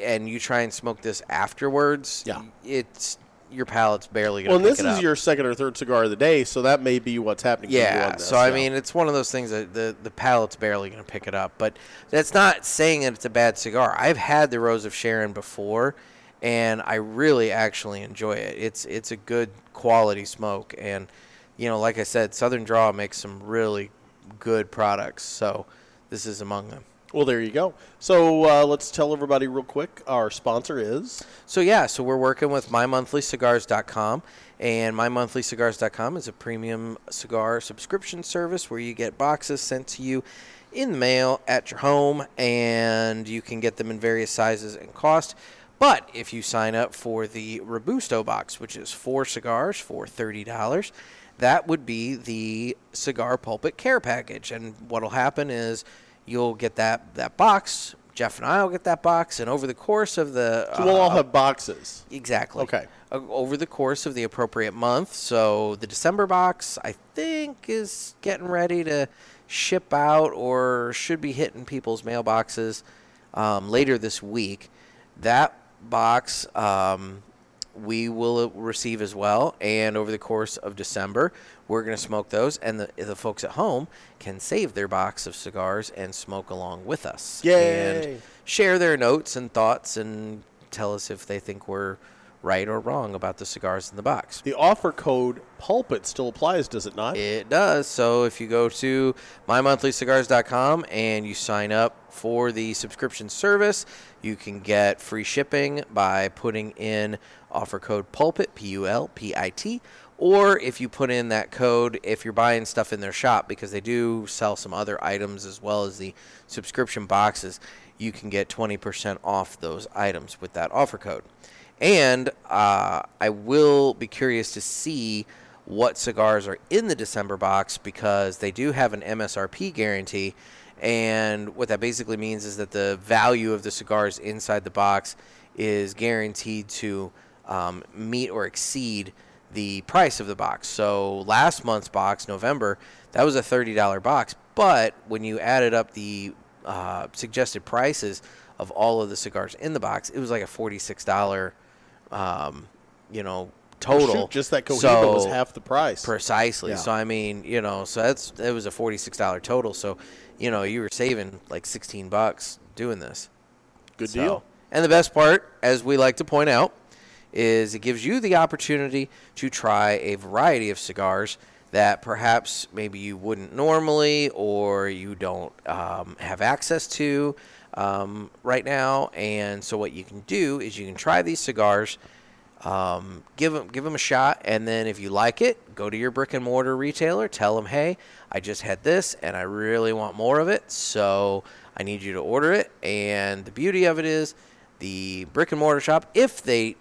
and you try and smoke this afterwards, Yeah. it's your palate's barely going well, to pick this is your second or third cigar of the day, so that may be what's happening. to you yeah, on this, so I yeah. mean, it's one of those things that the the palate's barely going to pick it up. But that's not saying that it's a bad cigar. I've had the Rose of Sharon before, and I really actually enjoy it. It's it's a good quality smoke, and you know, like I said, Southern Draw makes some really good products. So this is among them. Well, there you go. So uh, let's tell everybody real quick. Our sponsor is So yeah, so we're working with mymonthlycigars.com and mymonthlycigars.com is a premium cigar subscription service where you get boxes sent to you in the mail at your home and you can get them in various sizes and cost. But if you sign up for the Robusto box, which is four cigars for $30, that would be the cigar pulpit care package. And what'll happen is you'll get that, that box. Jeff and I will get that box, and over the course of the so we'll all uh, have boxes. Exactly. Okay. Over the course of the appropriate month. So the December box, I think, is getting ready to ship out or should be hitting people's mailboxes um, later this week. That box um, we will receive as well. And over the course of December, we're going to smoke those. And the, the folks at home can save their box of cigars and smoke along with us. Yay. And share their notes and thoughts and tell us if they think we're right or wrong about the cigars in the box. The offer code pulpit still applies, does it not? It does. So if you go to mymonthlycigars.com and you sign up for the subscription service, you can get free shipping by putting in offer code pulpit P U L P I T or if you put in that code if you're buying stuff in their shop because they do sell some other items as well as the subscription boxes, you can get 20% off those items with that offer code. And uh, I will be curious to see what cigars are in the December box because they do have an MSRP guarantee. And what that basically means is that the value of the cigars inside the box is guaranteed to um, meet or exceed the price of the box. So last month's box, November, that was a $30 box. But when you added up the uh, suggested prices of all of the cigars in the box, it was like a $46 um, you know, total. Shoot, just that Cohiba was half the price. Precisely. Yeah. So I mean, you know, so that's it was a forty six dollar total. So, you know, you were saving like sixteen bucks doing this. Good So- deal. And the best part, as we like to point out, is it gives you the opportunity to try a variety of cigars that perhaps maybe you wouldn't normally or you don't um, have access to. um, right now. And so what you can do is you can try these cigars, um, give them give them a shot, and then if you like it, go to your brick and mortar retailer, tell them, hey, I just had this and I really want more of it, so I need you to order it. And the beauty of it is, the brick and mortar shop, if they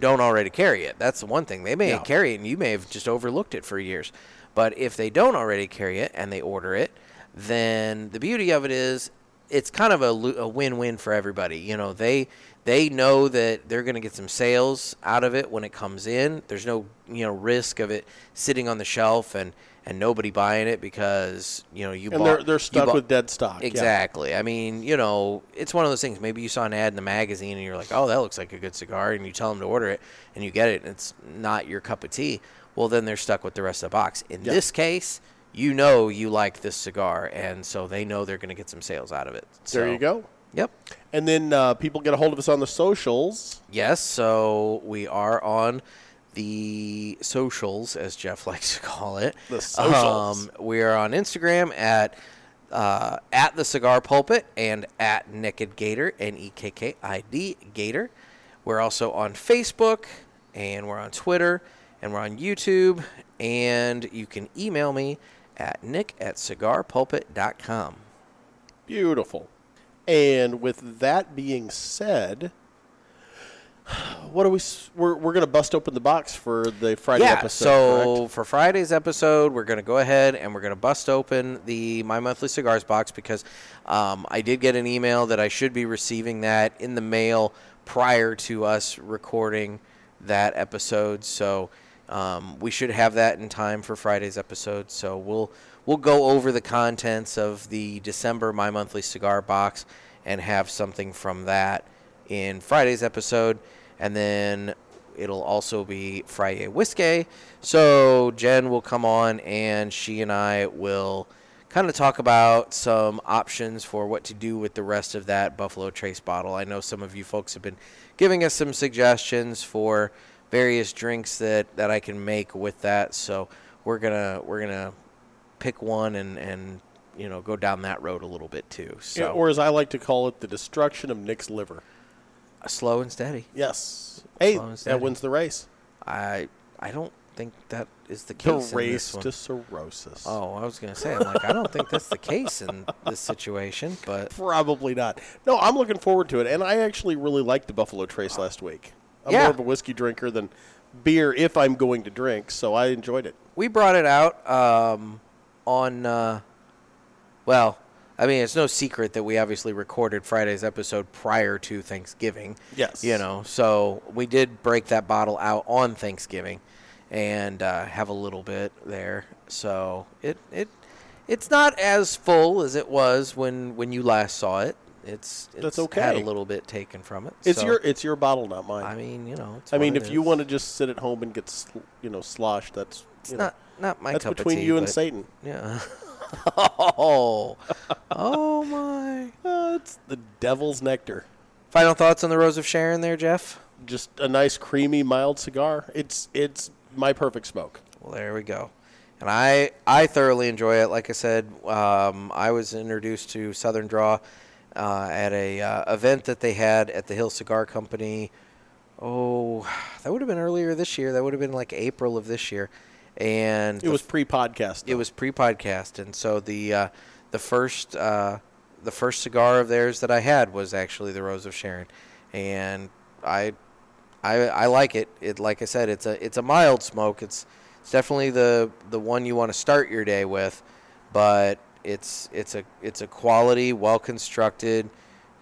don't already carry it, that's the one thing they may Yeah. carry it, and you may have just overlooked it for years. But if they don't already carry it and they order it, then the beauty of it is it's kind of a, a win-win for everybody. You know, they they know that they're going to get some sales out of it when it comes in. There's no you know risk of it sitting on the shelf and and nobody buying it because you know you And bought, they're they're stuck bought- with dead stock. yeah. Exactly. I mean, you know, it's one of those things. Maybe you saw an ad in the magazine and you're like, "Oh, that looks like a good cigar," and you tell them to order it, and you get it, and it's not your cup of tea. Well, then they're stuck with the rest of the box. In Yeah. this case, you know you like this cigar, and so they know they're going to get some sales out of it. There you go. Yep. And then uh, people get a hold of us on the socials. Yes. So we are on the socials, as Jeff likes to call it. The socials. Um, we are on Instagram at uh, at the Cigar Pulpit and at Nekkid Gator, N E K K I D Gator. We're also on Facebook and we're on Twitter and we're on YouTube. And you can email me at nick at cigarpulpit.com. Beautiful. And with that being said, what are we? We're, we're going to bust open the box for the Friday yeah, episode. so correct? for Friday's episode, we're going to go ahead and we're going to bust open the My Monthly Cigars box because um, I did get an email that I should be receiving that in the mail prior to us recording that episode. So um, we should have that in time for Friday's episode. So we'll we'll go over the contents of the December My Monthly Cigar box and have something from that in Friday's episode, and then it'll also be Friday Whiskey. So Jen will come on and she and I will kind of talk about some options for what to do with the rest of that Buffalo Trace bottle. I know some of you folks have been giving us some suggestions for various drinks that, that I can make with that. So we're gonna we're gonna pick one and, and you know go down that road a little bit too. So Yeah, or as I like to call it, the destruction of Nick's liver. slow and steady. Yes. Hey, Slow and that wins the race. I I don't think that is the The case. in race to cirrhosis. Oh, I was gonna say, I'm like, I don't think that's the case in this situation, but Probably not. No, I'm looking forward to it, and I actually really liked the Buffalo Trace last week. I'm Yeah. more of a whiskey drinker than beer if I'm going to drink, so I enjoyed it. we brought it out um, on. Uh, well, I mean, it's no secret that we obviously recorded Friday's episode prior to Thanksgiving. Yes. You know, so we did break that bottle out on Thanksgiving, and uh, have a little bit there. So it it it's not as full as it was when when you last saw it. It's, it's That's Had a little bit taken from it. It's so, your it's your bottle, not mine. I mean, you know. It's I mean, if it you want to just sit at home and get sl- you know sloshed, that's it's you know, not not my that's cup between of tea, you and Satan. Yeah. oh, oh my! Uh, it's the devil's nectar. Final thoughts on the Rose of Sharon, there, Jeff. Just a nice, creamy, mild cigar. It's it's my perfect smoke. Well, there we go. And I I thoroughly enjoy it. Like I said, um, I was introduced to Southern Draw uh, at a uh, event that they had at the Hill Cigar Company. Oh, that would have been earlier this year. That would have been like April of this year, and It was pre-podcast. It was pre-podcast, and so the uh, the first uh, the first cigar of theirs that I had was actually the Rose of Sharon, and I I, I like it. It like I said, it's a it's a mild smoke. It's it's definitely the the one you want to start your day with, but it's it's a it's a quality, well constructed,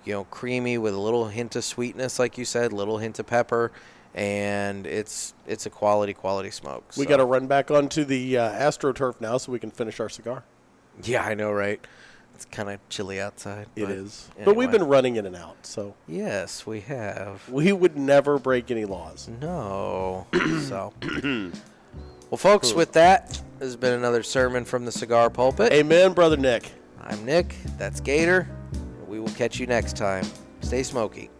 you know, creamy with a little hint of sweetness, like you said, little hint of pepper, and it's it's a quality quality smoke. We so. got to run back onto the uh, AstroTurf now so we can finish our cigar. Yeah, I know, right? It's kind of chilly outside. It is, but but we've been running in and out, so Yes, we have. we would never break any laws. No. so. Well, folks, with that, this has been another sermon from the Cigar Pulpit. Amen, brother Nick. I'm Nick. That's Gator. We will catch you next time. Stay smoky.